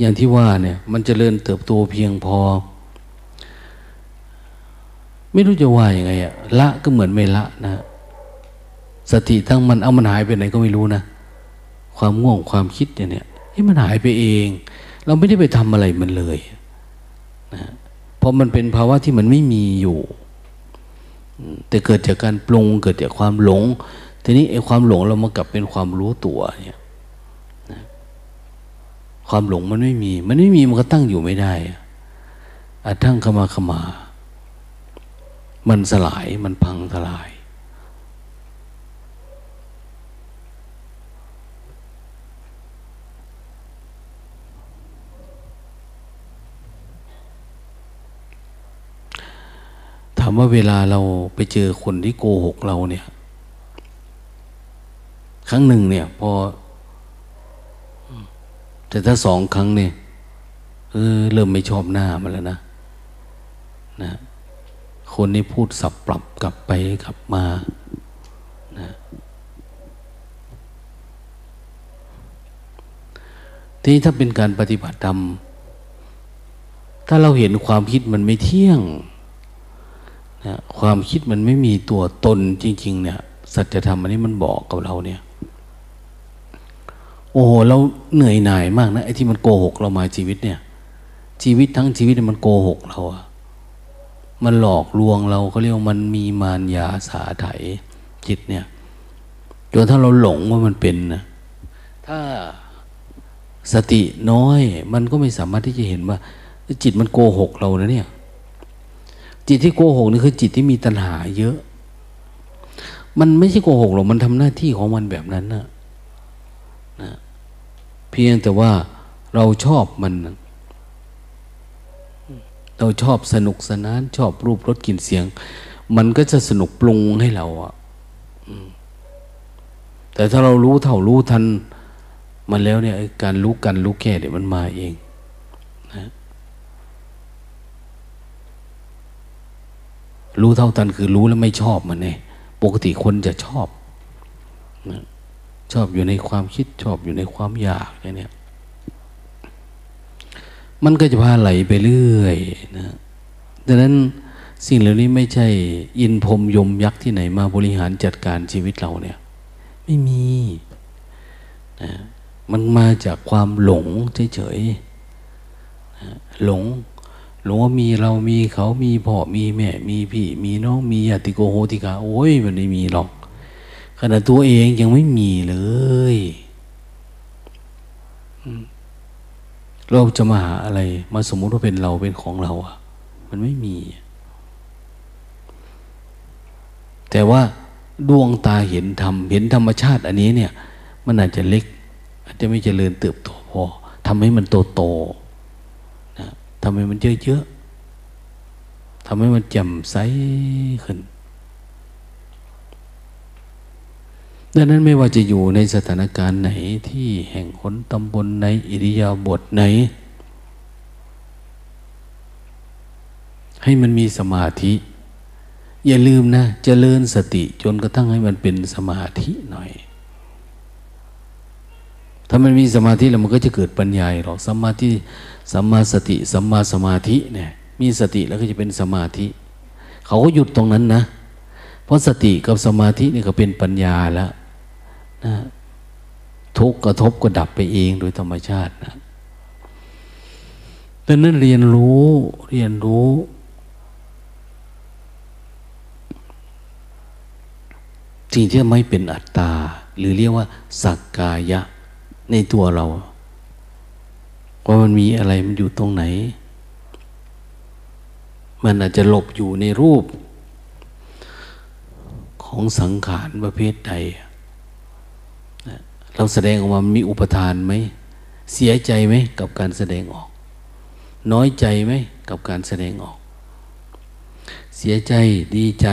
อย่างที่ว่าเนี่ย มันจเจริญเติบโตเพียงพอ ไม่รู้จะว่าอย่างไงอะละก็เหมือนไม่ละนะสติทั้งมันเอามันหายไปไหนก็ไม่รู้นะความง่วงความคิดเนี่ยเนี่ยมันหายไปเอง เราไม่ได้ไปทำอะไรมันเลยนะ เพราะมันเป็นภาวะที่มันไม่มีอยู่ แต่เกิดจากการปรุงเกิดจากความหลง ทีนี้ไอ้ความหลงเรามากลับเป็นความรู้ตัวเนี่ยความหลงมันไม่มี มันไม่มีมันก็ตั้งอยู่ไม่ได้อะทั้งขมาขมา มันสลายมันพังทลาย ถามว่าเวลาเราไปเจอคนที่โกหกเราเนี่ย ครั้งหนึ่งเนี่ย พอ แต่ถ้าสองครั้งเนี่ยเออเริ่มไม่ชอบหน้ามันแล้วนะนะคนนี้พูดสับปรับกลับไปกลับมานะทีนี้ถ้าเป็นการปฏิบัติธรรมถ้าเราเห็นความคิดมันไม่เที่ยง นะความคิดมันไม่มีตัวตนจริง ๆ เนี่ยสัจธรรมอันนี้มันบอกกับเราเนี่ย โอ้โหเราเหนื่อยหน่ายมากนะไอ้ที่มันโกหกเรามาชีวิตเนี่ย ชีวิตทั้งชีวิตมันโกหกเราอะมันหลอกลวงเราเขาเรียกว่ามันมีมารยาสาไถจิตเนี่ยจนถ้าเราหลงว่ามันเป็นนะถ้าสติน้อย มันก็ไม่สามารถที่จะเห็นว่า จิตมันโกหกเรานะเนี่ย จิตที่โกหกนี่คือจิตที่มีตัณหาเยอะ มันไม่ใช่โกหกหรอกมันทำหน้าที่ของมันแบบนั้นนะนะเพียงแต่ว่าเราชอบมัน เราชอบสนุกสนาน ชอบรูปรสกลิ่นเสียง มันก็จะสนุกปรุงให้เราอะแต่ถ้าเรารู้เท่ารู้ทันมันแล้วเนี่ยการรู้กันรู้แก่เดี๋ยวมันมาเองนะ รู้เท่าทันคือรู้แล้วไม่ชอบมันไงปกติคนจะชอบ ชอบอยู่ในความคิดชอบอยู่ในความอยากอย่างนี้มันก็จะพาไหลไปเรื่อยนะดังนั้นสิ่งเหล่านี้ไม่ใช่อินพรมยมยักษ์ที่ไหนมาบริหารจัดการชีวิตเราเนี่ย ไม่มีนะมันมาจากความหลงเฉยๆหลง หลวงว่ามีเรามีเขามีพ่อมีแม่มีพี่ มีน้องมีญาติโกโหติกาโอ้ยมันไม่มีหรอกขณะตัวเองยังไม่มีเลยเราจะมาหาอะไร มาสมมุติว่าเป็นเราเป็นของเราอะมันไม่มี แต่ว่าดวงตาเห็นธรรมเห็นธรรมชาติอันนี้เนี่ย มันอาจจะเล็ก อาจจะไม่เจริญเติบโตพอทำให้มันโตโต ทำให้มันเยอะๆทำให้มันแจ่มใสขึ้น ดังนั้นไม่ว่าจะอยู่ในสถานการณ์ไหนที่แห่งหนตำบลในอิริยาบถไหน ให้มันมีสมาธิ อย่าลืมนะจะเลิญสติจนกระทั่งให้มันเป็นสมาธิหน่อยถ้ามันมีสมาธิแล้วมันก็จะเกิดปัญญาหรอกสมาธิ สัมมาสติสัมมาสมาธิเนี่ยมีสติแล้วก็จะเป็นสมาธิ เขาก็หยุดตรงนั้นนะ เพราะสติกับสมาธินี่ก็เป็นปัญญาแล้วนะทุกกระทบก็ดับไปเองโดยธรรมชาตินะดังนั้นเรียนรู้เรียนรู้ สิ่งที่ไม่เป็นอัตตา หรือเรียกว่าสักกายะในตัวเรา ว่ามันมีอะไรมันอยู่ตรงไหน มันอาจจะหลบอยู่ในรูป ของสังขารประเภทใด เราแสดงออกมามีอุปทานไหม เสียใจไหมกับการแสดงออก น้อยใจไหมกับการแสดงออก เสียใจดีใจ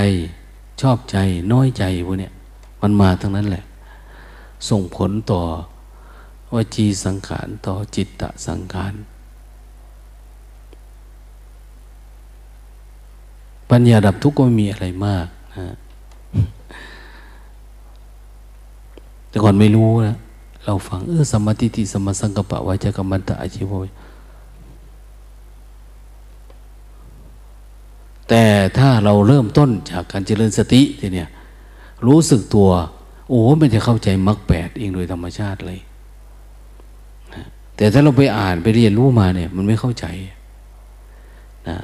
ชอบใจ น้อยใจพวกเนี้ยมันมาทั้งนั้นแหละ ส่งผลต่อ วจีสังขารต่อจิตตสังขาร ปัญญาดับทุกข์ก็ไม่มีอะไรมากนะแต่ก่อนไม่รู้นะเราฟังเออสมาธิติสมาสังกปะวาจากรรมันตะอาชีวะแต่ถ้าเราเริ่มต้นจากการเจริญสติทีเนี้ยรู้สึกตัว โอ้มันจะเข้าใจมรรคแปดเองโดยธรรมชาติเลย แต่ถ้าเราไปอ่านไปเรียนรู้มาเนี่ย มันไม่เข้าใจนะ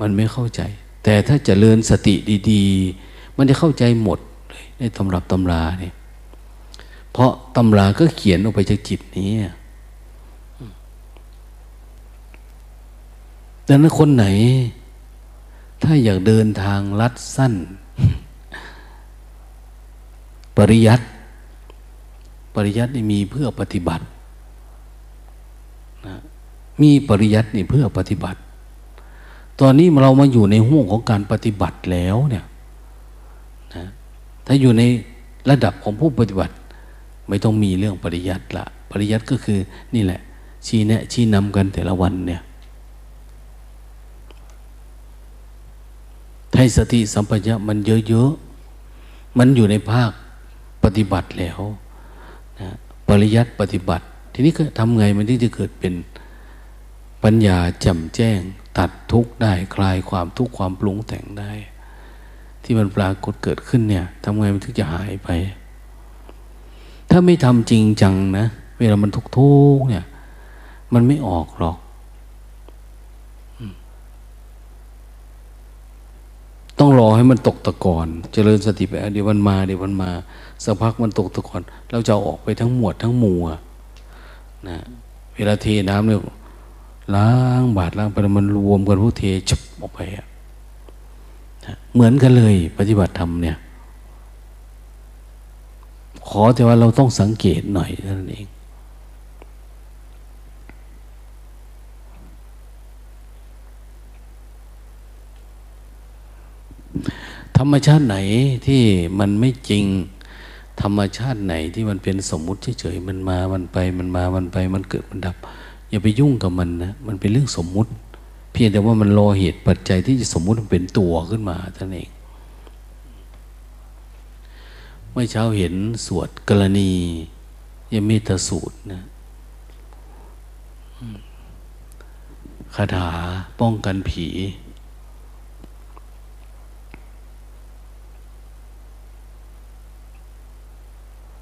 มันไม่เข้าใจ แต่ถ้าจเจริญสติดีๆ มันจะเข้าใจหมดเลยในตำรับตำราเนี่ยเพราะตำราก็เขียนออกไปจากจิตนี้ดังนั้นคนไหน ถ้าอยากเดินทางลัดสั้น ปริยัติปริยัตินี่มีเพื่อปฏิบัติ มีปริยัตินี่เพื่อปฏิบัติ ตอนนี้เรามาอยู่ในห่วงของการปฏิบัติแล้วเนี่ยนะถ้าอยู่ในระดับของผู้ปฏิบัติ ไม่ต้องมีเรื่องปริยัติละปริยัติก็คือนี่แหละ ชี้แนะชี้นำกันแต่ละวันเนี่ยให้สติสัมปชัญญะมันเยอะๆ มันอยู่ในภาคปฏิบัติแล้วนะปริยัติปฏิบัติ ทีนี้ก็ทำไงมันที่จะเกิดเป็น ปัญญาแจ่มแจ้ง ตัดทุกข์ได้คลายความทุกข์ความปรุงแต่งได้ ที่มันปรากฏเกิดขึ้นเนี่ยทำไงมันถึงจะหายไป ถ้าไม่ทำจริงจังนะ เวลามันทุกทุกเนี่ย มันไม่ออกหรอก ต้องรอให้มันตกตะกอนเจริญสติไปเดี๋ยวมันมาเดี๋ยวมันมาสักพักมันตกตะกอนเราจะออกไปทั้งหมวดทั้งมู่นะเวลาเทน้ำเนี่ย ล้างบาดล้างไปมันรวมกันพวกเทจับออกไปเหมือนกันเลย ปฏิบัติธรรมเนี่ย ขอแต่ว่าเราต้องสังเกตหน่อยนั่นเองธรรมชาติไหนที่มันไม่จริง ธรรมชาติไหนที่มันเป็นสมมุติเฉยๆมันมา มันไป มันมา มันไป มันเกิด มันดับ อย่าไปยุ่งกับมันนะมันเป็นเรื่องสมมุติ เพียงแต่ว่ามันรอเหตุปัจจัยที่จะสมมุติมันเป็นตัวขึ้นมาท่านเองมื่อเช้าเห็นสวดกรณียมตสูตรนะคาถาป้องกันผี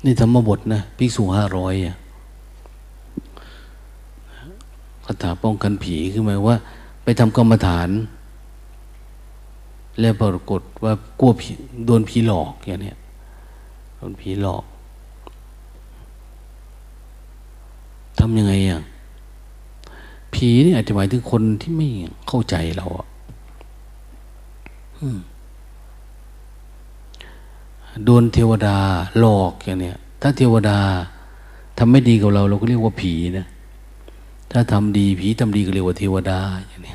นี่ธรรมบทนะ ภิกษุห้าร้อยอะ คาถาป้องกันผีคือหมายว่า ไปทำกรรมฐาน แล้วปรากฏว่ากลัวผีโดนผีหลอกอย่างนี้โดนผีหลอกทำยังไงอะผีนี่อาจจะหมายถึงคนที่ไม่เข้าใจเราอะโดนเทวดาหลอกอย่างเนี้ยถ้าเทวดาทำไม่ดีกับเรา เราก็เรียกว่าผีนะ ถ้าทำดีผีทำดีก็เรียกว่าเทวดาอย่างนี้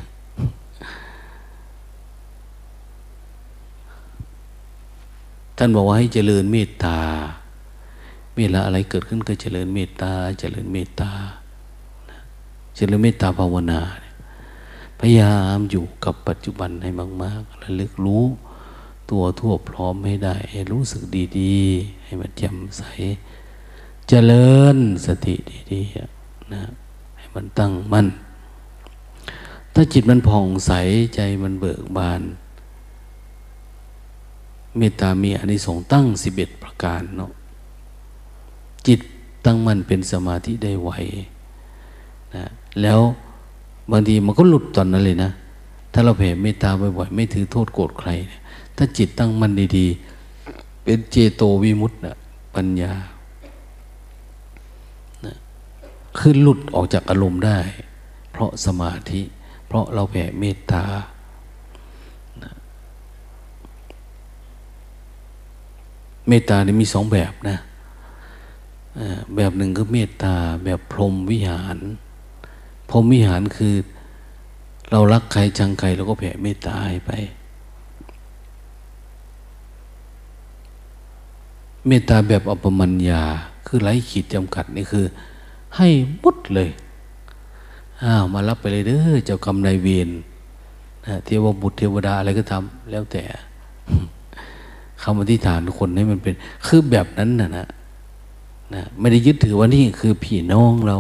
ท่านบอกว่าให้เจริญเมตตาเวลาอะไรเกิดขึ้นก็เจริญเมตตา เจริญเมตตา เจริญเมตตาภาวนา พยายามอยู่กับปัจจุบันให้มากๆระลึกรู้ตัวทั่วพร้อมให้ได้ ให้รู้สึกดีๆ ให้มันแจ่มใส เจริญสติดีๆนะ มันตั้งมั่น ถ้าจิตมันผ่องใสใจมันเบิกบาน เมตตามีอานิสงส์ตั้งสิบเอ็ดประการเนาะจิตตั้งมั่นเป็นสมาธิได้ไวนะแล้วบางทีมันก็หลุดตอนนั้นเลยนะ ถ้าเราแผ่เมตตาบ่อยๆไม่ถือโทษโกรธใคร ถ้าจิตตั้งมั่นดีๆ เป็นเจโตวิมุตต์นะปัญญานะ คือหลุดออกจากอารมณ์ได้ เพราะสมาธิ เพราะเราแผ่เมตตาเมตตาเนี่ยมีสองแบบนะแบบหนึ่งก็เมตตาแบบพรหมวิหาร พรหมวิหารคือ เรารักใครจังใครเราก็แผ่เมตตาให้ไป เมตตาแบบอปมัญญาคือไร้ขีดจำกัดนี่คือ ให้มุดเลยอ้าวมารับไปเลยเด้อเจ้ากรรมนายเวรเทวบุตรเทวดาอะไรก็ทำแล้วแต่คำอธิษฐานคนให้มันเป็น คือแบบนั้นนะนะนะไม่ได้ยึดถือว่านี่คือพี่น้องเรา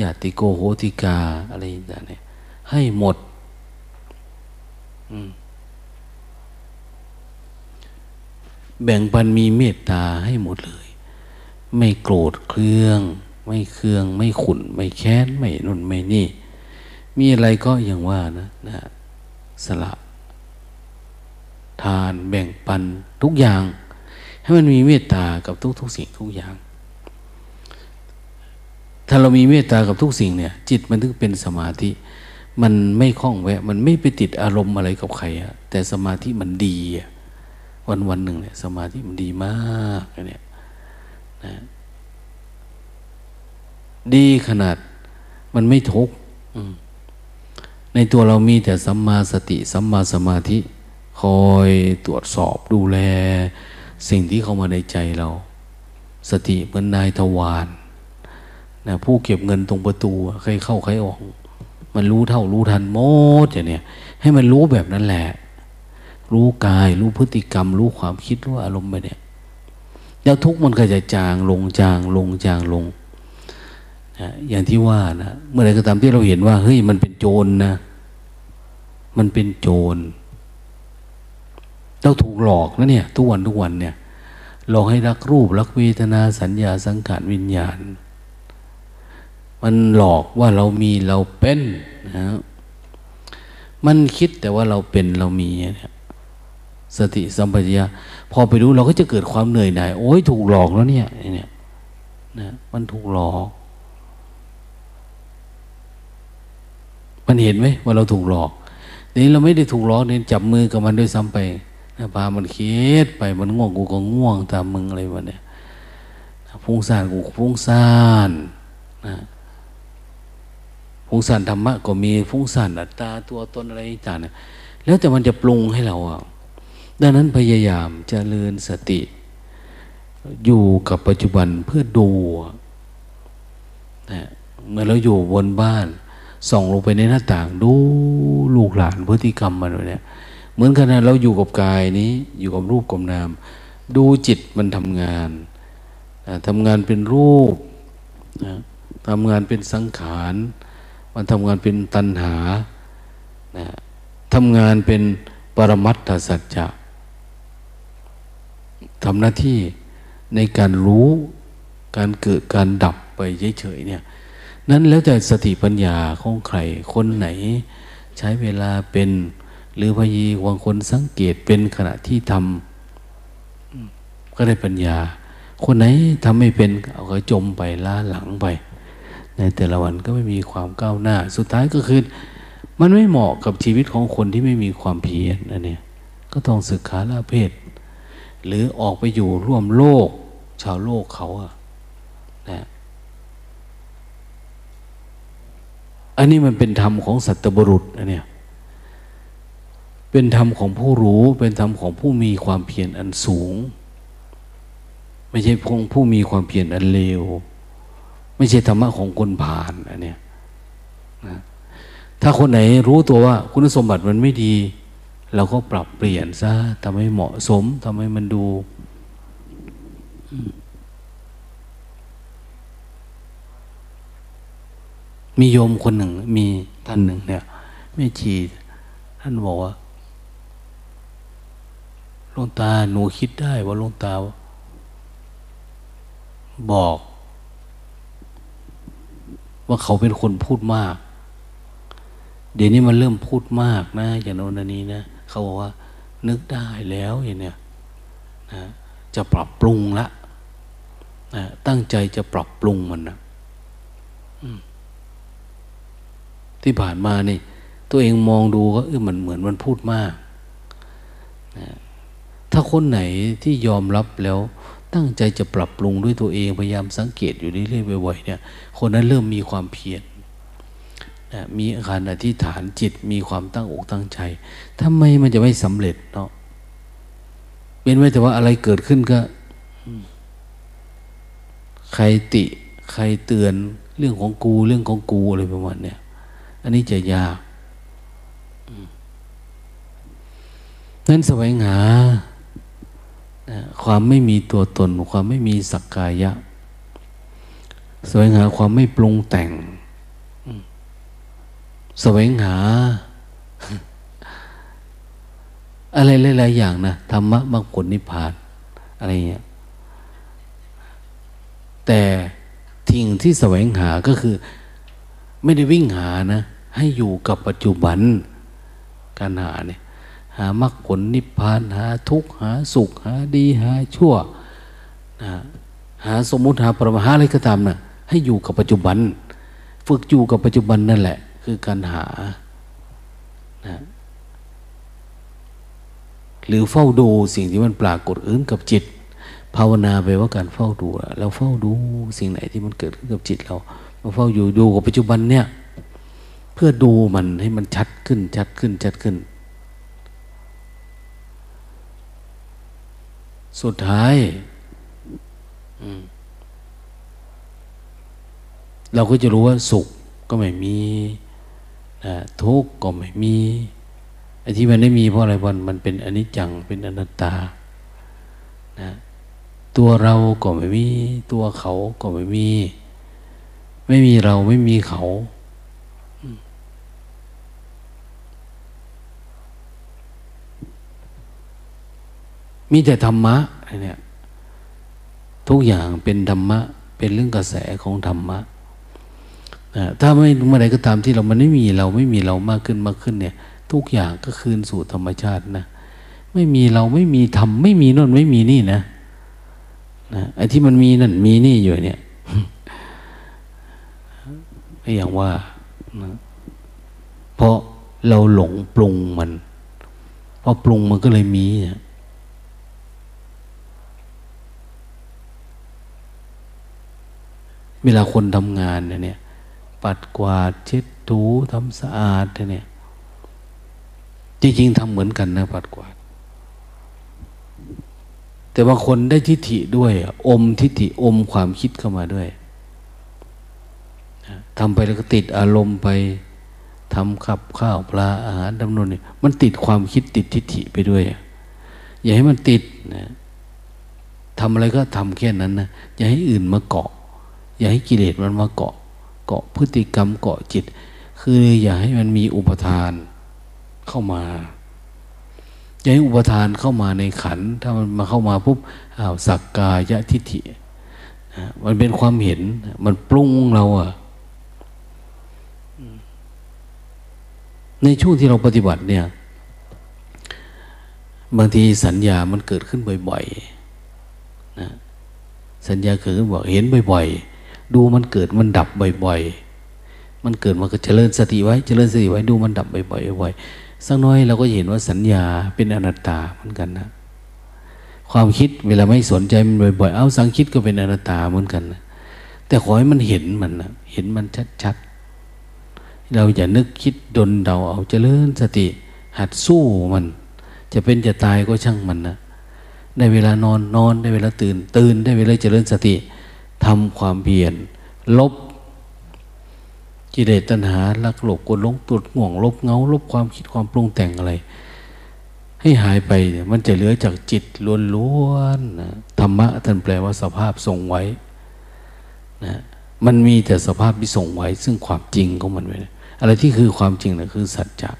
ญาติโกโหติกาอะไรต่างเนี่ยให้หมดแบ่งปันมีเมตตาให้หมดเลย ไม่โกรธเครื่อง ไม่เครื่อง ไม่ขุนไม่แค้น ไม่นุ่นไม่นี่ มีอะไรก็อย่างว่านะนะสละ ทานแบ่งปันทุกอย่าง ให้มันมีเมตตากับทุกทุกสิ่งทุกอย่าง ถ้าเรามีเมตตากับทุกสิ่งเนี่ย จิตมันถึงเป็นสมาธิ มันไม่คล้องแวะ มันไม่ไปติดอารมณ์อะไรกับใครอะแต่สมาธิมันดีอะวันวันหนึ่งเนี่ยสมาธิมันดีมากเนี่ยนะ ดีขนาด มันไม่ทุกข์ในตัวเรามีแต่สัมมาสติ สัมมาสมาธิ คอยตรวจสอบดูแล สิ่งที่เข้ามาในใจเรา สติเหมือนนายทวารนะผู้เก็บเงินตรงประตูใครเข้าใครออก มันรู้เท่ารู้ทันหมดอย่างเนี้ยให้มันรู้แบบนั้นแหละ รู้กาย รู้พฤติกรรม รู้ความคิดรู้อารมณ์ไปเนี่ย แล้วทุกมันก็จะจางลงจางลงจางลง นะอย่างที่ว่านะเมื่อไรก็ตามที่เราเห็นว่าเฮ้ยมันเป็นโจรนนะมันเป็นโจรเราถูกหลอกนะเนี่ย ทุกวันทุกวันเนี่ยหลอกให้รักรูปรักเวทนาสัญญาสังขารวิญญาณ มันหลอกว่าเรามีเราเป็นนะมันคิดแต่ว่าเราเป็นเรามีเนี่ยสติสัมปชัญญะพอไปรู้เราก็จะเกิดความเหนื่อยหน่ายโอ้ยถูกหลอกแล้วเนี่ยเนี่ยนะมันถูกหลอก มันเห็นไหมว่าเราถูกหลอกนี้เราไม่ได้ถูกหลอกเนี่ยจับมือกับมันด้วยซ้ำไปนะพามันเคสไปมันง่วงกูก็ง่วงตามมึงอะไรวะเนี่ยฟุ้งซ่านกูฟุ้งซ่านนะฟุ้งซ่านธรรมะก็มีฟุ้งซ่านอัตตาตัวตนอะไรต่างเนี่ยแล้วแต่มันจะปรุงให้เราอะดังนั้นพยายามจเจริญสติ อยู่กับปัจจุบันเพื่อดูนะเมื่อเราอยู่บนบ้าน ส่องลงไปในหน้าต่าง ดูลูกหลานพฤติกรรมมันเนี่ย เหมือนกันนะเราอยู่กับกายนี้ อยู่กับรูปกับนาม ดูจิตมันทำงานทำงานเป็นรูปทำงานเป็นสังขาร มันทำงานเป็นตัณหาทำงานเป็นปรมัตถสัจจะทำหน้าที่ในการรู้การเกิดการดับไปเฉยๆเนี่ย นั้นแล้วแต่สติปัญญาของใครคนไหน ใช้เวลาเป็นหรือพยีวางคนสังเกตเป็นขณะที่ทำก็ได้ปัญญา คนไหนทำไม่เป็นเอาก็จมไปล้าหลังไป ในแต่ละวันก็ไม่มีความก้าวหน้า สุดท้ายก็คือ มันไม่เหมาะกับชีวิตของคนที่ไม่มีความเพียรนะเนี่ยก็ต้องศึกษาละเพศ หรือออกไปอยู่ร่วมโลก ชาวโลกเขาอะ อันนี้มันเป็นธรรมของสัตบุรุษอันเนี้ยเป็นธรรมของผู้รู้ เป็นธรรมของผู้มีความเพียรอันสูง ไม่ใช่พงผู้มีความเพียรอันเลว ไม่ใช่ธรรมะของคนผ่านอันเนี้ยนะถ้าคนไหนรู้ตัวว่าคุณสมบัติมันไม่ดี เราก็ปรับเปลี่ยนซะทำให้เหมาะสมทำให้มันดูมี มีโยมคนหนึ่ง มีท่านหนึ่งเนี่ยไม่ชีท่านบอกว่าลงตาหนูคิดได้ว่าลงตาบอก ว่าเขาเป็นคนพูดมาก เดี๋ยวนี้มันเริ่มพูดมากนะอย่างโน้นนี้นะเขาบอกว่า นึกได้แล้วอย่างเนี้ยนะจะปรับปรุงละนะตั้งใจจะปรับปรุงมันนะ ที่ผ่านมานี่ ตัวเองมองดูก็เออมันเหมือนมันพูดมากนะถ้าคนไหนที่ยอมรับแล้วตั้งใจจะปรับปรุงด้วยตัวเองพยายามสังเกตอยู่เรื่อยๆบ่อยๆเนี่ย คนนั้นเริ่มมีความเพียรนะมีอาการอธิษฐานจิตมีความตั้งอกตั้งใจทำไมมันจะไม่สำเร็จเนาะเป็นไว้แต่ว่าอะไรเกิดขึ้นก็ ใครติ ใครเตือนเรื่องของกูเรื่องของกูอะไรประมาณเนี้ย อันนี้จะยากนั้นสวัยหาความไม่มีตัวตน ความไม่มีสักกายะแสวงหาความไม่ปรุงแต่งแสวงหา อะไรหลายๆอย่างนะธรรมะมรรคผลนิพพานอะไรเงี้ยแต่ทิ้งที่แสวงหาก็คือ ไม่ได้วิ่งหานะ ให้อยู่กับปัจจุบันการหาเนี่ยหามรรคผลนิพพานหาทุกข์หาสุขหาดีหาชั่วนะหาสมมุติหาปรมาหาอะไรก็ตามนะ่ะให้อยู่กับปัจจุบัน ฝึกอยู่กับปัจจุบันนั่นแหละ คือการหานะหรือเฝ้าดูสิ่งที่มันปรากฏอื่นกับจิต ภาวนาไปว่าการเฝ้าดูเราเฝ้าดูสิ่งไหนที่มันเกิดขึ้นกับจิตเรามาเฝ้าอยู่ดูกับปัจจุบันเนี่ย เพื่อดูมันให้มันชัดขึ้น ชัดขึ้น ชัดขึ้น สุดท้ายเราก็จะรู้ว่าสุขก็ไม่มีทุกข์ก็ไม่มีไอ้ที่มันไม่มีเพราะอะไรวันมันเป็นอนิจจังเป็นอนัตตานะตัวเราก็ไม่มี ตัวเขาก็ไม่มี ไม่มีเราไม่มีเขา มีแต่ธรรมะเนี่ยทุกอย่างเป็นธรรมะ เป็นเรื่องกระแสของธรรมะถ้าไม่เมื่อใดก็ตามที่เรามันไม่มีเราไม่มีเรามากขึ้นมากขึ้นเนี่ย ทุกอย่างก็คืนสู่ธรรมชาตินะไม่มีเราไม่มีธรรมไม่มีน่นไม่มีนี่นะนะไอ้ที่มันมีนั่นมีนี่อยู่เนี่ยไม่อย่างว่านะเพราะเราหลงปรุงมันพอปรุงมันก็เลยมีเนี่ย เวลาคนทำงานเนี่ย ปัดกวาดเช็ดถูทำสะอาดเนี่ย จริงๆทำเหมือนกันนะ ปัดกวาด แต่ว่าคนได้ทิฏฐิด้วย อมทิฏฐิอมความคิดเข้ามาด้วยทำไปแล้วก็ติดอารมณ์ไปทำขับข้าวปลาอาหารดำนนเนี่ยมันติดความคิดติดทิฏฐิไปด้วย อย่าให้มันติดนะทำอะไรก็ทำแค่นั้นนะอย่าให้อื่นมาเกาะ อย่าให้กิเลสมันมาเกาะ เกาะพฤติกรรมเกาะจิต คืออย่าให้มันมีอุปทานเข้ามาอย่าให้อุปทานเข้ามาในขัน ถ้ามันมาเข้ามาปุ๊บอ้าวสักกายะทิฏฐิมันเป็นความเห็นมันปรุงเราอะในช่วงที่เราปฏิบัติเนี่ย บางทีสัญญามันเกิดขึ้นบ่อยๆนะสัญญาเกิดขึ้นบอกเห็นบ่อยๆ ดูมันเกิดมันดับบ่อย ๆ มันเกิดมันก็เจริญสติไว้ เจริญสติไว้ดูมันดับบ่อยๆบ่อยๆสักน้อยเราก็เห็นว่าสัญญาเป็นอนัตตาเหมือนกันนะ ความคิดเวลาไม่สนใจมันบ่อย ๆ เอาสังคิดก็เป็นอนัตตาเหมือนกันนะแต่ขอให้มันเห็นมันนะเห็นมันชัดๆ เราอย่านึกคิดดนเดาเอาเจริญสติ หัดสู้มัน จะเป็นจะตายก็ช่างมันนะได้เวลานอนนอนได้เวลาตื่น ตื่นได้เวลาเจริญสติ ทำความเพียรลบกิเลสตัณหาลักหลบกดลงตุดห่วง ลบเงา ลบความคิดความปรุงแต่งอะไร ให้หายไปมันจะเหลือจากจิตล้วนๆนะธรรมะท่านแปลว่าสภาพทรงไว้นะมันมีแต่สภาพที่ทรงไว้ ซึ่งความจริงของมันไว้อะไรที่คือความจริงนะคือสัจจะ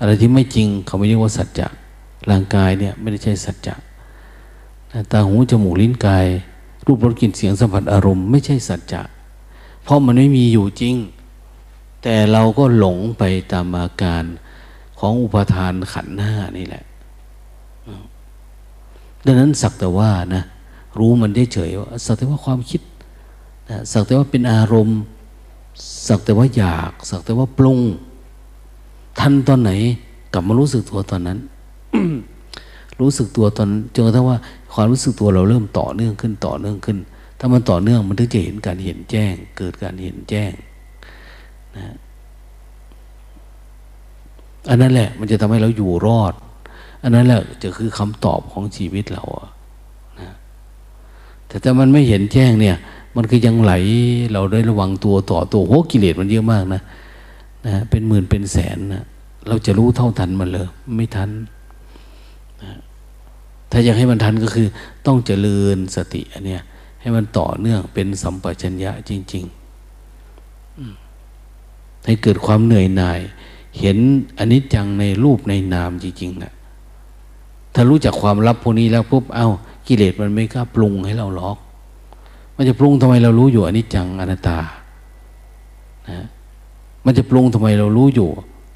อะไรที่ไม่จริงเขาไม่เรียกว่าสัจจะร่างกายเนี่ยไม่ได้ใช่สัจจะตาหูจมูกลิ้นกาย รูปรสกลิ่นเสียงสัมผัสอารมณ์ไม่ใช่สัจจะ เพราะมันไม่มีอยู่จริง แต่เราก็หลงไปตามอาการของอุปทานขันห้านี่แหละ ดังนั้นสักแต่ว่านะรู้มันได้เฉยว่าสักแต่ว่าความคิดนะสักแต่ว่าเป็นอารมณ์ สักแต่ว่าอยาก สักแต่ว่าปรุง ทันตอนไหนกลับมารู้สึกตัวตอนนั้น รู้สึกตัวตอนจนกระทั่งว่า ความรู้สึกตัวเราเริ่มต่อเนื่องขึ้นต่อเนื่องขึ้น ถ้ามันต่อเนื่องมันถึงจะเห็นการเห็นแจ้ง เกิดการเห็นแจ้งนะอันนั้นแหละ มันจะทำให้เราอยู่รอด อันนั้นแหละจะคือคำตอบของชีวิตเราอะนะแต่ถ้ามันไม่เห็นแจ้งเนี่ย มันก็ยังไหลเราได้ระวังตัวต่อตัวโหกิเลสมันเยอะมากนะนะเป็นหมื่นเป็นแสนนะเราจะรู้เท่าทันมันเลย ไม่ทัน ถ้าอยากให้มันทันก็คือต้องเจริญสติอันเนี้ยให้มันต่อเนื่องเป็นสัมปชัญญะจริงๆให้เกิดความเหนื่อยหน่าย เห็นอนิจจังในรูปในนามจริงๆนะถ้ารู้จักความลับพวกนี้แล้วปุ๊บเอา้ากิเลสมันไม่กล้าปรุงให้เราหรอก มันจะปรุงทำไมเรารู้อยู่อนิจจังอนัตตานะมันจะปรุงทำไมเรารู้อยู่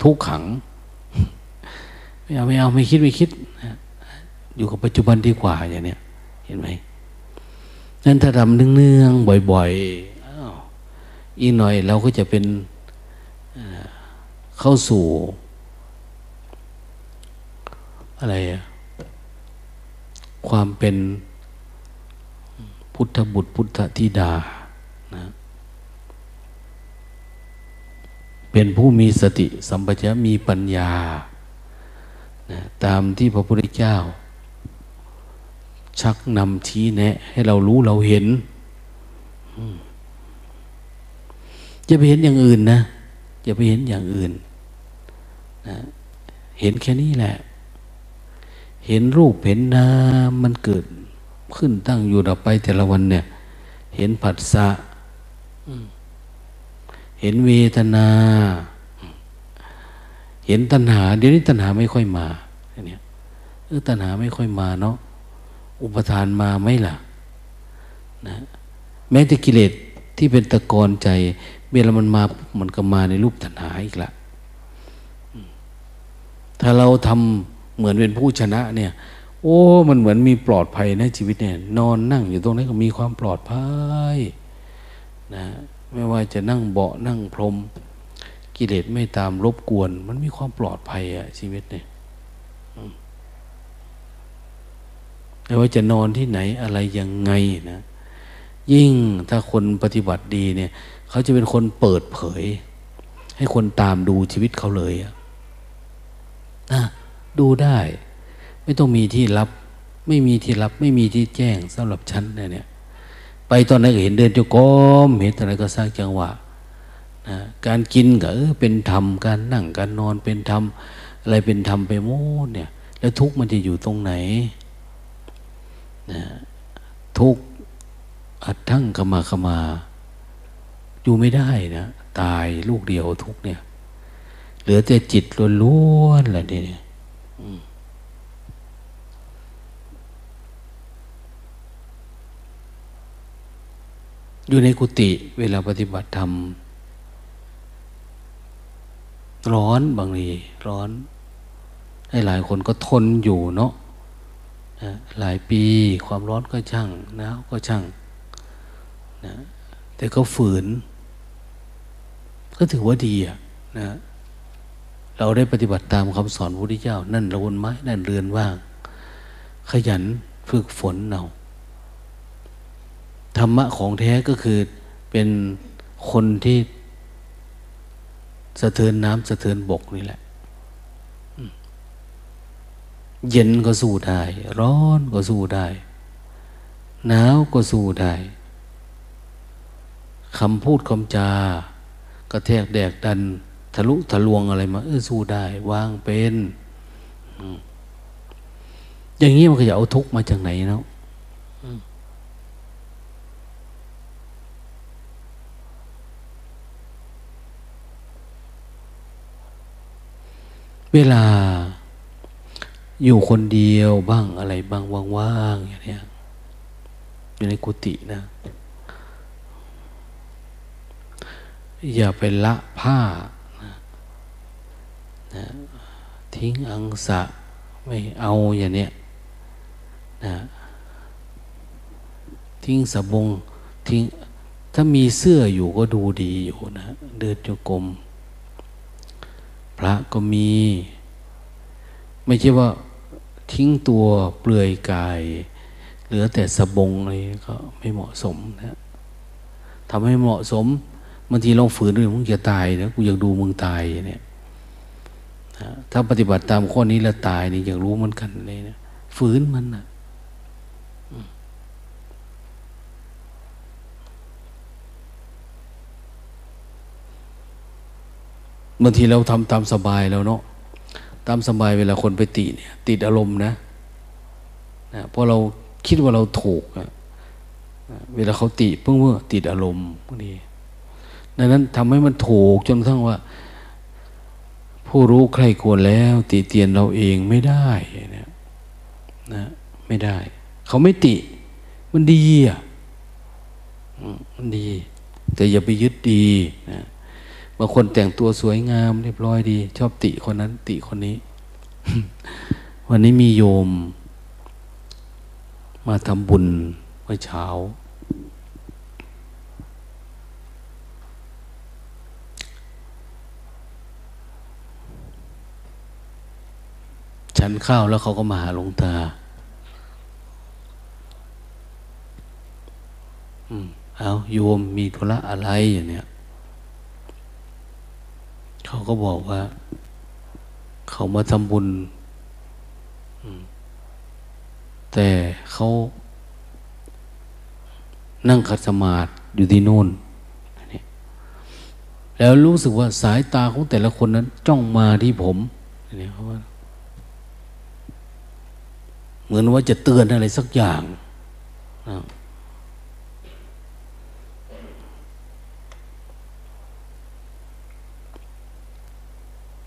ทุกขัง ไม่เอาไม่เอาไม่คิดไม่คิดนะ อยู่กับปัจจุบันดีกว่าอย่างเนี้ยเห็นไหมนั้นถ้าทำเนืองๆบ่อยๆอ้าวอีกหน่อยเราก็จะเป็นเข้าสู่ อะไรอะความเป็นพุทธบุตรพุทธธิดานะเป็นผู้มีสติสัมปชัญญะมีปัญญานะตามที่พระพุทธเจ้า ชักนำชี้แนะ ให้เรารู้เราเห็นจะไปเห็นอย่างอื่นนะจะไปเห็นอย่างอื่นนะเห็นแค่นี้แหละ เห็นรูปเห็นนามมันเกิดขึ้นตั้งอยู่ดับไปแต่ละวันเนี่ย เห็นผัสสะเห็นเวทนา เห็นตัณหา เดี๋ยวนี้ตัณหาไม่ค่อยมาเนี่ยเออตัณหาไม่ค่อยมาเนาะ อุปทานมาไหมล่ะนะแม้แต่กิเลสที่เป็นตะกอนใจเวลามันมามันก็มาในรูปตัณหาอีกละถ้าเราทำเหมือนเป็นผู้ชนะเนี่ย โอ้ มันเหมือนมีปลอดภัยในชีวิตเนี่ย นอนนั่งอยู่ตรงนี้ก็มีความปลอดภัยนะไม่ว่าจะนั่งเบาะนั่งพรม กิเลสไม่ตามรบกวน มันมีความปลอดภัยอะชีวิตเนี่ย ไม่ว่าจะนอนที่ไหนอะไรยังไงนะยิ่งถ้าคนปฏิบัติดีเนี่ย เขาจะเป็นคนเปิดเผย ให้คนตามดูชีวิตเขาเลยอะนะดูได้ ไม่ต้องมีที่รับ ไม่มีที่รับ ไม่มีที่แจ้งสำหรับฉันเนี่ย ไปตอนไหนก็เห็นเดินจกมเห็นตอนไหนก็สร้างจังหวะนะการกินก็เออเป็นธรรมการนั่งการนอนเป็นธรรมอะไรเป็นธรรมไปหมดเนี่ย แล้วทุกมันจะอยู่ตรงไหน นะทุกอัดทั้งขมาขมาอยู่ไม่ได้นะตายลูกเดียวทุกเนี่ย เหลือแต่จิตล้วนๆแหละเนี่ยอยู่ในกุฏิเวลาปฏิบัติธรรมร้อนบางทีร้อน ให้หลายคนก็ทนอยู่เนาะ หลายปีความร้อนก็ช่างหนาวก็ช่างนะแต่ก็ฝืน ก็ถือว่าดีอะนะเราได้ปฏิบัติตามคำสอนพระพุทธเจ้า นั่นระวนไม้นั่นเรือนว่าง ขยันฝึกฝนเอาธรรมะของแท้ก็คือเป็นคนที่สะเทือนน้ำสะเทือนบกนี่แหละ เย็นก็สู้ได้ ร้อนก็สู้ได้ หนาวก็สู้ได้คำพูดคำจา กระแทกแดกดัน ทะลุทะลวงอะไรมาเออสู้ได้วางเป็น อย่างนี้มันก็จะเอาทุกข์มาจากไหนเนาะเวลา อยู่คนเดียวบ้างอะไรบ้างว่างๆอย่างเนี้ยอยู่ในกุฏินะ อย่าไปละผ้านะนะทิ้งอังสะไม่เอาอย่างเนี้ยนะทิ้งสบงทิ้งถ้ามีเสื้ออยู่ก็ดูดีอยู่นะ เดินจงกรมพระก็มี ไม่ใช่ว่า ทิ้งตัวเปลือยกาย เหลือแต่สบงอะไรก็ไม่เหมาะสมนะทำให้เหมาะสมบางทีลองฝืนด้วยมึงจะตายนะกูอยากดูมึงตายเนี่ยถ้าปฏิบัติตามข้อนี้แล้วตายนี่อยากรู้มือนกันเลยนะฝืนมันนะบางทีเราทำตามสบายแล้วเนาะ ตามสบายเวลาคนไปติเนี่ยติดอารมณ์นะนะเพราะเราคิดว่าเราถูกอะเวลาเขาติเพิ่งเมื่อติดอารมณ์พวกนี้ดังนั้นทำให้มันถูกจนทั้งว่า ผู้รู้ใครควรแล้ว ติเตียนเราเองไม่ได้เนี่ยนะไม่ได้ เขาไม่ติ มันดีอะมันดี แต่อย่าไปยึดดีนะ บางคนแต่งตัวสวยงาม เรียบร้อยดี ชอบติคนนั้น ติคนนี้ วันนี้มีโยม มาทำบุญเมื่อเช้า ฉันข้าวแล้วเขาก็มาหาหลวงตาอืมเอาโยมมีธุระอะไรอย่างเนี้ย เขาก็บอกว่า เขามาทำบุญแต่เขานั่งคัดสมาธิอยู่ที่นู่น แล้วรู้สึกว่าสายตาของแต่ละคนนั้น จ้องมาที่ผมเนี่ยเขาว่าเหมือนว่าจะเตือนอะไรสักอย่าง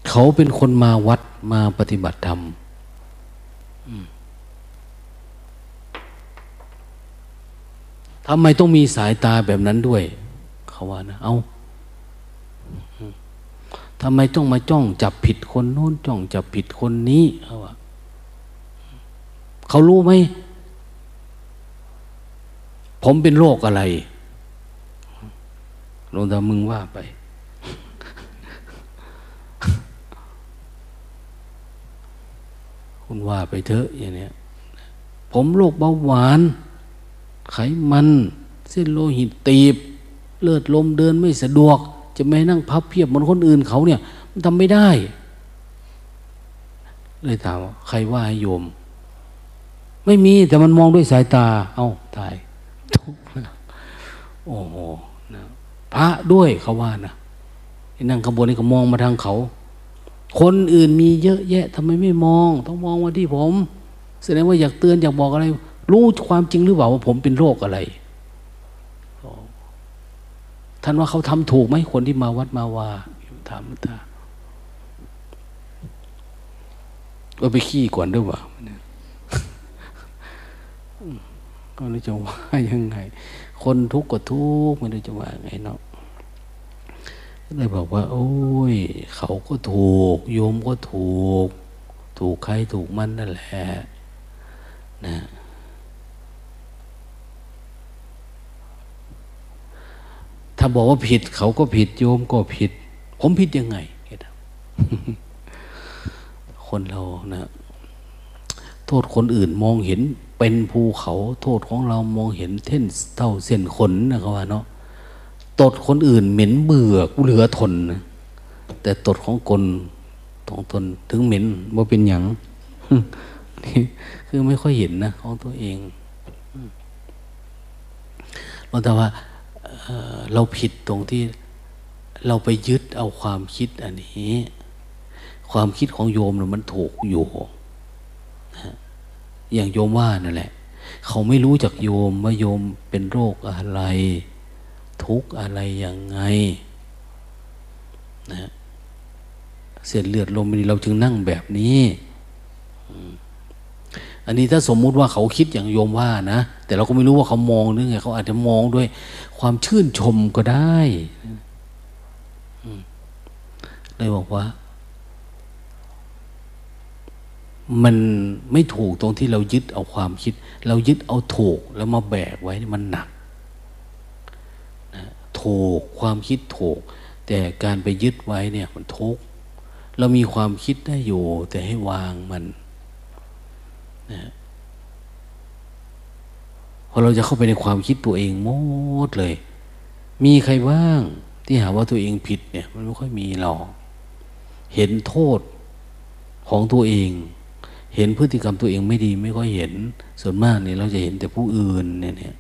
เขาเป็นคนมาวัดมาปฏิบัติธรรมทำไมต้องมีสายตาแบบนั้นด้วย เขาว่านะ เอาทำไมต้องมาจ้องจับผิดคนโน้นจ้องจับผิดคนนี้เขาว่าเขารู้ไหม ผมเป็นโรคอะไรลงตามึงว่าไป คุณว่าไปเถอะอย่างเนี้ยผมโรคเบาหวาน ไขมัน เส้นโลหิตตีบ เลือดลมเดินไม่สะดวก จะไม่นั่งพับเพียบเหมือนคนอื่นเขาเนี่ย มันทำไม่ได้ เลยถามว่าใครว่าให้โยม ไม่มีแต่มันมองด้วยสายตา เอา้าตายทุกโอ้โหนะพระด้วยเขาว่านะนั่งขบวนนี่ก็มองมาทางเขา คนอื่นมีเยอะแยะทำไมไม่มอง ต้องมองมาที่ผม แสดงว่าอยากเตือนอยากบอกอะไร รู้ความจริงหรือเปล่าว่าผมเป็นโรคอะไรท่านว่าเขาทำถูกไหมคนที่มาวัดมาว่าถามตาก็ไปขี้ก่อนด้วยว่าก็ไม่รู้จะว่ายังไง คนทุกข์ก็ทุกข์ไม่รู้จะว่าไงเนาะ เลยบอกว่า โอ้ย เขาก็ถูก โยมก็ถูก ถูกใครถูกมันนั่นแหละนะถ้าบอกว่าผิด เขาก็ผิดโยมก็ผิด ผมผิดยังไงคนเรานะ โทษคนอื่นมองเห็นเป็นภูเขา โทษของเรามองเห็นเท่นเท่าเส้นขนนะครับว่าเนาะ ตดคนอื่นเหม็นเบื่อกูเหลือทนนะแต่ตดของคนของตนถึงเหม็นว่าเป็นอย่างคือไม่ค่อยเห็นนะของตัวเองเราแต่ว่าเราผิดตรงที่เราไปยึดเอาความคิดอันนี้ ความคิดของโยมมันถูกอยู่อย่างโยมว่านั่นแหละ เขาไม่รู้จักโยมว่าโยมเป็นโรคอะไร ทุกข์อะไรยังไงนะเสียเลือดลมนี่เราจึงนั่งแบบนี้อันนี้ถ้าสมมุติว่าเขาคิดอย่างโยมว่านะ แต่เราก็ไม่รู้ว่าเขามองนึกไงเขาอาจจะมองด้วยความชื่นชมก็ได้เลยบอกว่า มันไม่ถูกตรงที่เรายึดเอาความคิด เรายึดเอาถูกแล้วมาแบกไว้มันหนัก ถูกความคิดถูก แต่การไปยึดไว้เนี่ยมันทุกข์เรามีความคิดได้อยู่ แต่ให้วางมันนะพอเราจะเข้าไปในความคิดตัวเองหมดเลย มีใครบ้างที่หาว่าตัวเองผิดเนี่ย มันไม่ค่อยมีหรอกเห็นโทษของตัวเอง เห็นพฤติกรรมตัวเองไม่ดีไม่ค่อยเห็น ส่วนมากเนี่ยเราจะเห็นแต่ผู้อื่นเนี่ยเนี่ย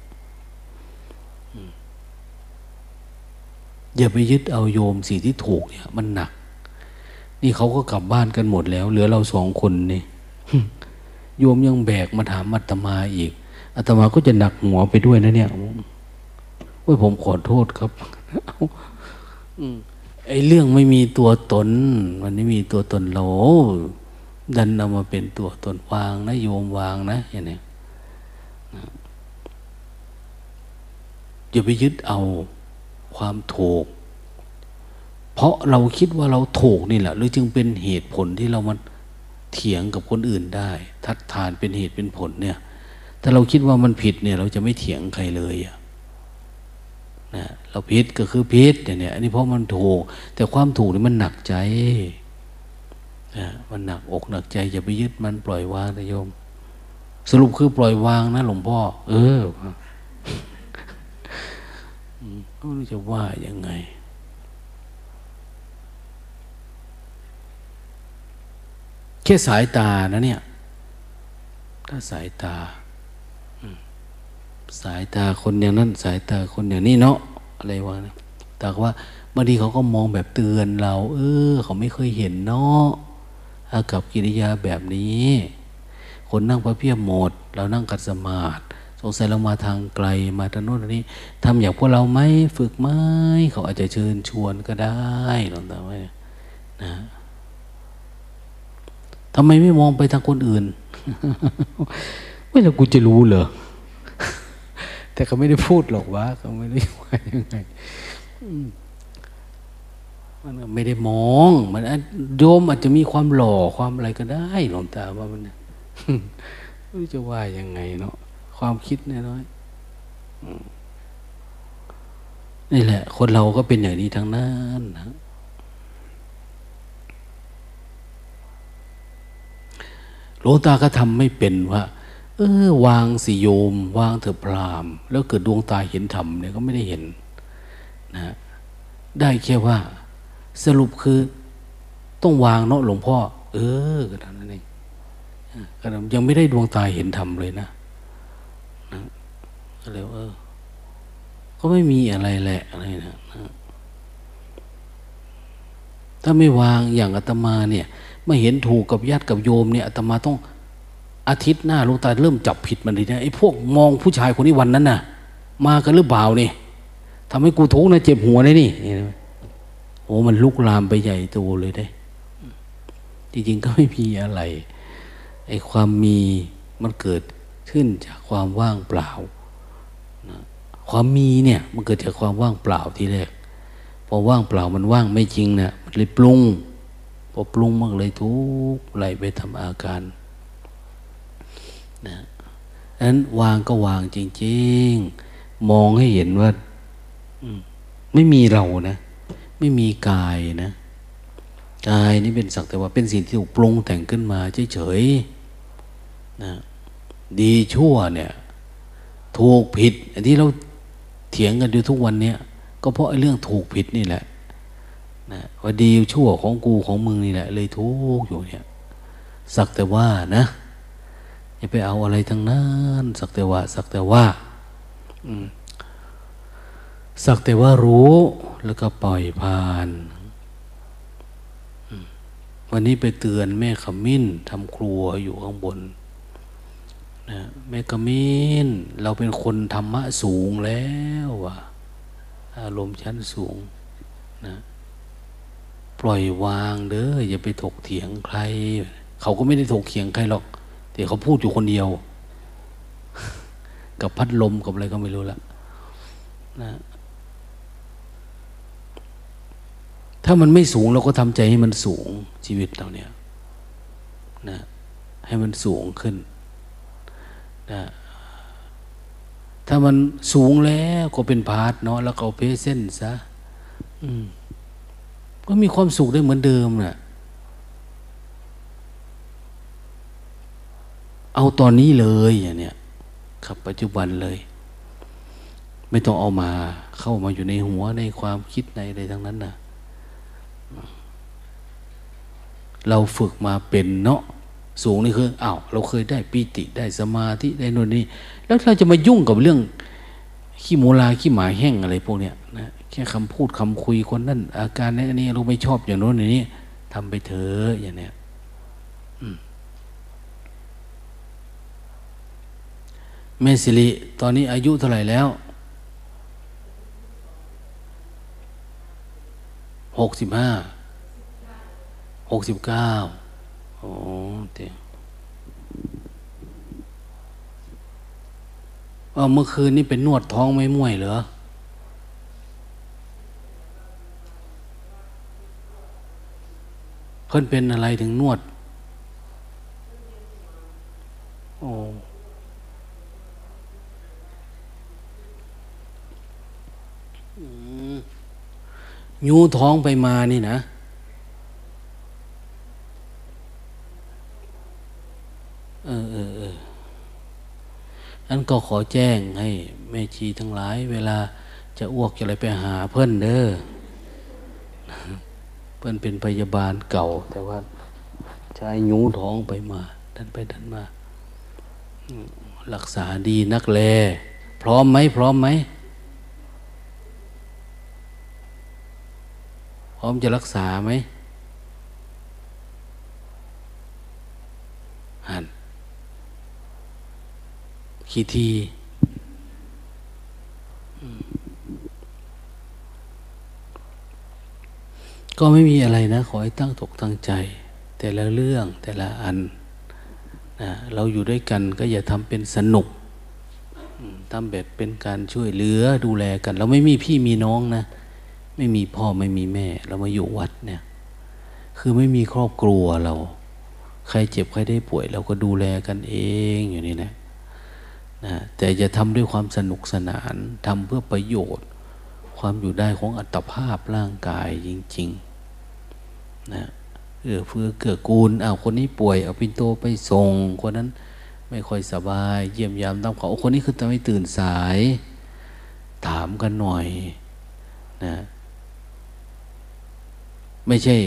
อย่าไปยึดเอาโยมสิ่งที่ถูกเนี่ย มันหนัก นี่เขาก็กลับบ้านกันหมดแล้ว เหลือเราสองคนนี่โยมยังแบกมาถามมัตมาอีกอาตมาก็จะหนักหัวไปด้วยนะเนี่ยโอ้ยผมขอโทษครับไอ้เรื่องไม่มีตัวตน มันไม่มีตัวตนเราดันเอามาเป็นตัวตนวางนะโยมวางนะอย่างนี้อย่าไปยึดเอา ความถูก เพราะเราคิดว่าเราถูกนี่แหละ หรือจึงเป็นเหตุผลที่เรามันเถียงกับคนอื่นได้ ทัดทานเป็นเหตุเป็นผลเนี่ย ถ้าเราคิดว่ามันผิดเนี่ย เราจะไม่เถียงใครเลยอะนะเราผิดก็คือผิดเนี่ยอันนี้เพราะมันถูก แต่ความถูกนี่มันหนักใจนะมันหนักอกหนักใจอย่าไปยึดมันปล่อย วางนะโยม สรุปคือปล่อยวางนะหลวงพ่อ เออ ไม่รู้จะว่ายังไง แค่สายตานะเนี่ย ถ้าสายตา สายตาคนอย่างนั้น สายตาคนอย่างนี้เนาะอะไรวะนะแต่ว่าบางทีเขาก็มองแบบเตือนเรา เออ เขาไม่เคยเห็นเนาะกับกิริยาแบบนี้ คนนั่งพระเพียบหมด เรานั่งกัดสมาธิ สงสัยเรามาทางไกลมาทางโน้นทางนี้ทำอย่างพวกเราไหมฝึกไหมเขาอาจจะเชิญชวนก็ได้หลวงตาว่านะทำไมไม่มองไปทางคนอื่นไม่แล้วกูจะรู้เหรอแต่เขาไม่ได้พูดหรอกว่าเขาไม่ได้ว่ายังไงมันไม่ได้มอง มันโยมอาจจะมีความหล่อความอะไรก็ได้หลวงตาว่ามันไม่รู้จะว่ายังไงเนาะ ความคิดน้อยนี่แหละ คนเราก็เป็นอย่างนี้ทั้งนั้นนะหลวงตาก็ทำไม่เป็นว่า เออ วางสิโยม วางเถอะพรามแล้วเกิดดวงตาเห็นธรรมเนี่ยก็ไม่ได้เห็นนะได้แค่ว่า สรุปคือ ต้องวางเนาะหลวงพ่อ เออก็เท่านั้นเองยังไม่ได้ดวงตาเห็นธรรมเลยนะ ก็เลยเออ ก็ไม่มีอะไรแหละอะไรนะถ้าไม่วางอย่างอาตมาเนี่ยไม่เห็นถูกกับญาติกับโยมเนี่ยอาตมาต้องอาทิตย์หน้าลูกตาเริ่มจับผิดมันดีนะไอ้พวกมองผู้ชายคนนี้วันนั้นน่ะ มากันหรือเปล่านี่ทำให้กูทุกข์นะเจ็บหัวเลยนี่โอ้มันลุกลามไปใหญ่โตเลยได้ จริงๆก็ไม่มีอะไรไอ้ความมีมันเกิด ขึ้นจากความว่างเปล่านะความมีเนี่ยมันเกิดจากความว่างเปล่าที่แรกพอว่างเปล่ามันว่างไม่จริงเนะี่ยมันเลยปรุงพอปรุงมันเลยทุกไหลไปทำอาการนะนั้นวางก็วางจริง ๆ มองให้เห็นว่าไม่มีเรานะ ไม่มีกายนะกายนี่เป็นสักแต่ว่าเป็นสิ่งที่ถูกปรุงแต่งขึ้นมาเฉยๆนะ ดีชั่วเนี่ย ถูกผิดอันที่เราเถียงกันอยู่ทุกวันเนี้ยก็เพราะไอ้เรื่องถูกผิดนี่แหละนะว่าดีชั่วของกูของมึงนี่แหละ เลยทุกอยู่เนี่ยสักแต่ว่านะอย่าไปเอาอะไรทั้งนั้นสักแต่ว่า สักแต่ว่าสักแต่ว่ารู้แล้วก็ปล่อยผ่านวันนี้ไปเตือนแม่ขมิ้นทำครัวอยู่ข้างบน นะแม่ขมิ้นเราเป็นคนธรรมะสูงแล้ววะอารมณ์ชั้นสูงนะปล่อยวางเด้ออย่าไปถกเถียงใคร เขาก็ไม่ได้ถกเถียงใครหรอก แต่เขาพูดอยู่คนเดียว กับพัดลมกับอะไรก็ไม่รู้ละนะถ้ามันไม่สูงเราก็ทำใจให้มันสูงชีวิตเราเนี่ยนะให้มันสูงขึ้น ถ้ามันสูงแล้วก็เป็นพาร์ทเนาะแล้วก็เพเส้นซะก็มีความสุขได้เหมือนเดิมนะ่ะเอาตอนนี้เลยอย่างเนี้ยครับปัจจุบันเลย ไม่ต้องเอามาเข้ามาอยู่ในหัวในความคิดในอะไรทั้งนั้นนะเราฝึกมาเป็นเนาะ สูงนี่คืออ้าวเราเคยได้ปีติได้สมาธิได้นนนี่แล้วเราจะมายุ่งกับเรื่องขี้โมลาขี้หมาแห้งอะไรพวกเนี้ยนะแค่คำพูดคำคุยคนนั้นอาการนี้อันนี้เราไม่ชอบอย่างโน้นอย่างนี้ทำไปเถอะอย่างเนี้ยแม่สิริตอนนี้อายุเท่าไหร่แล้วหกสิบห้าหกสิบเก้า โอ้เดี๋ยวเมื่อคืนนี่เป็นนวดท้องไม่ม่วยเหรอเพิ่นเป็นอะไรถึงนวด โอ้ยูท้องไปมานี่นะ เออเออเอออันก็ขอแจ้งให้แม่ชีทั้งหลาย เวลาจะอ้วกจะอะไรไปหาเพื่อนเด้อเพื่อนเป็นพยาบาลเก่า แต่ว่าช้ยูท้องไปมาดันไปดันมารักษาดีนักแล พร้อมไหมพร้อมไหมพร้อมจะรักษาไหมหัน ขีทีก็ไม่มีอะไรนะ ขอให้ตั้งตกตั้งใจ แต่ละเรื่องแต่ละอันนะเราอยู่ด้วยกันก็อย่าทำเป็นสนุกทำแบบเป็นการช่วยเหลือดูแลกัน เราไม่มีพี่มีน้องนะ ไม่มีพ่อไม่มีแม่ เรามาอยู่วัดเนี่ย คือไม่มีครอบครัวเรา ใครเจ็บใครได้ป่วย เราก็ดูแลกันเองอยู่นี่นะ นะแต่จะทำด้วยความสนุกสนานทำเพื่อประโยชน์ ความอยู่ได้ของอัตภาพร่างกายจริงๆนะเออเพื่อเกื้อกูลเอาคนนี้ป่วยเอาปินโตไปส่ง คนนั้นไม่ค่อยสบาย เยี่ยมยามตามเขาคนนี้คือทำไมตื่นสาย ถามกันหน่อยนะไม่ใช่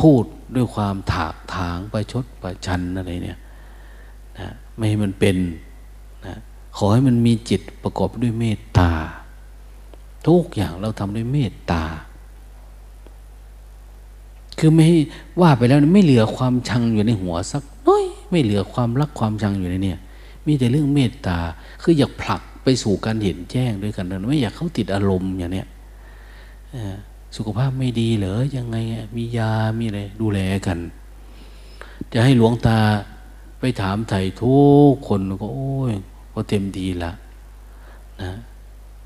พูดด้วยความถากถางประชดประชันอะไรเนี่ยนะไม่ให้มันเป็น นะขอให้มันมีจิตประกอบด้วยเมตตา ทุกอย่างเราทำด้วยเมตตา คือไม่ว่าไปแล้วไม่เหลือความชังอยู่ในหัวสักน้อย ไม่เหลือความรักความชังอยู่ในเนี่ยมีแต่เรื่องเมตตา คืออยากผลักไปสู่การเห็นแจ้งด้วยกันไม่อยากเขาติดอารมณ์อย่างเนี้ยสุขภาพไม่ดีเหรอยังไงมียามีอะไรดูแลกัน จะให้หลวงตา ไปถามไถ่ทุกคนก็โอ้ยก็เต็มดีละนะ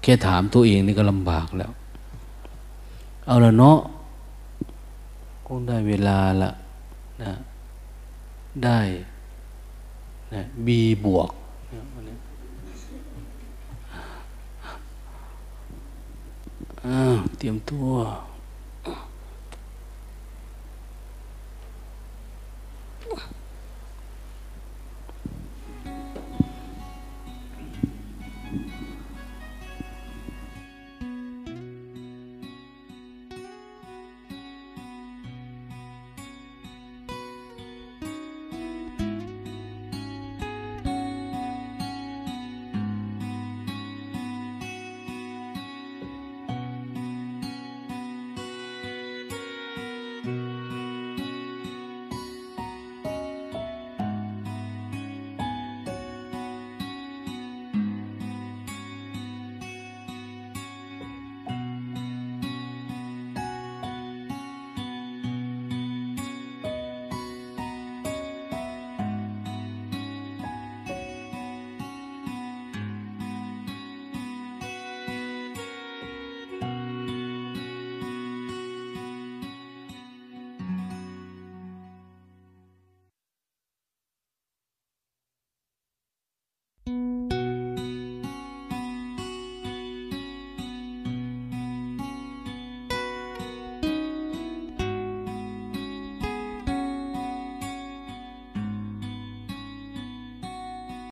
แค่ถามตัวเองนี่ก็ลำบากแล้ว เอาละเนาะคงได้เวลาละนะได้นะบีบวกเตรียมตัว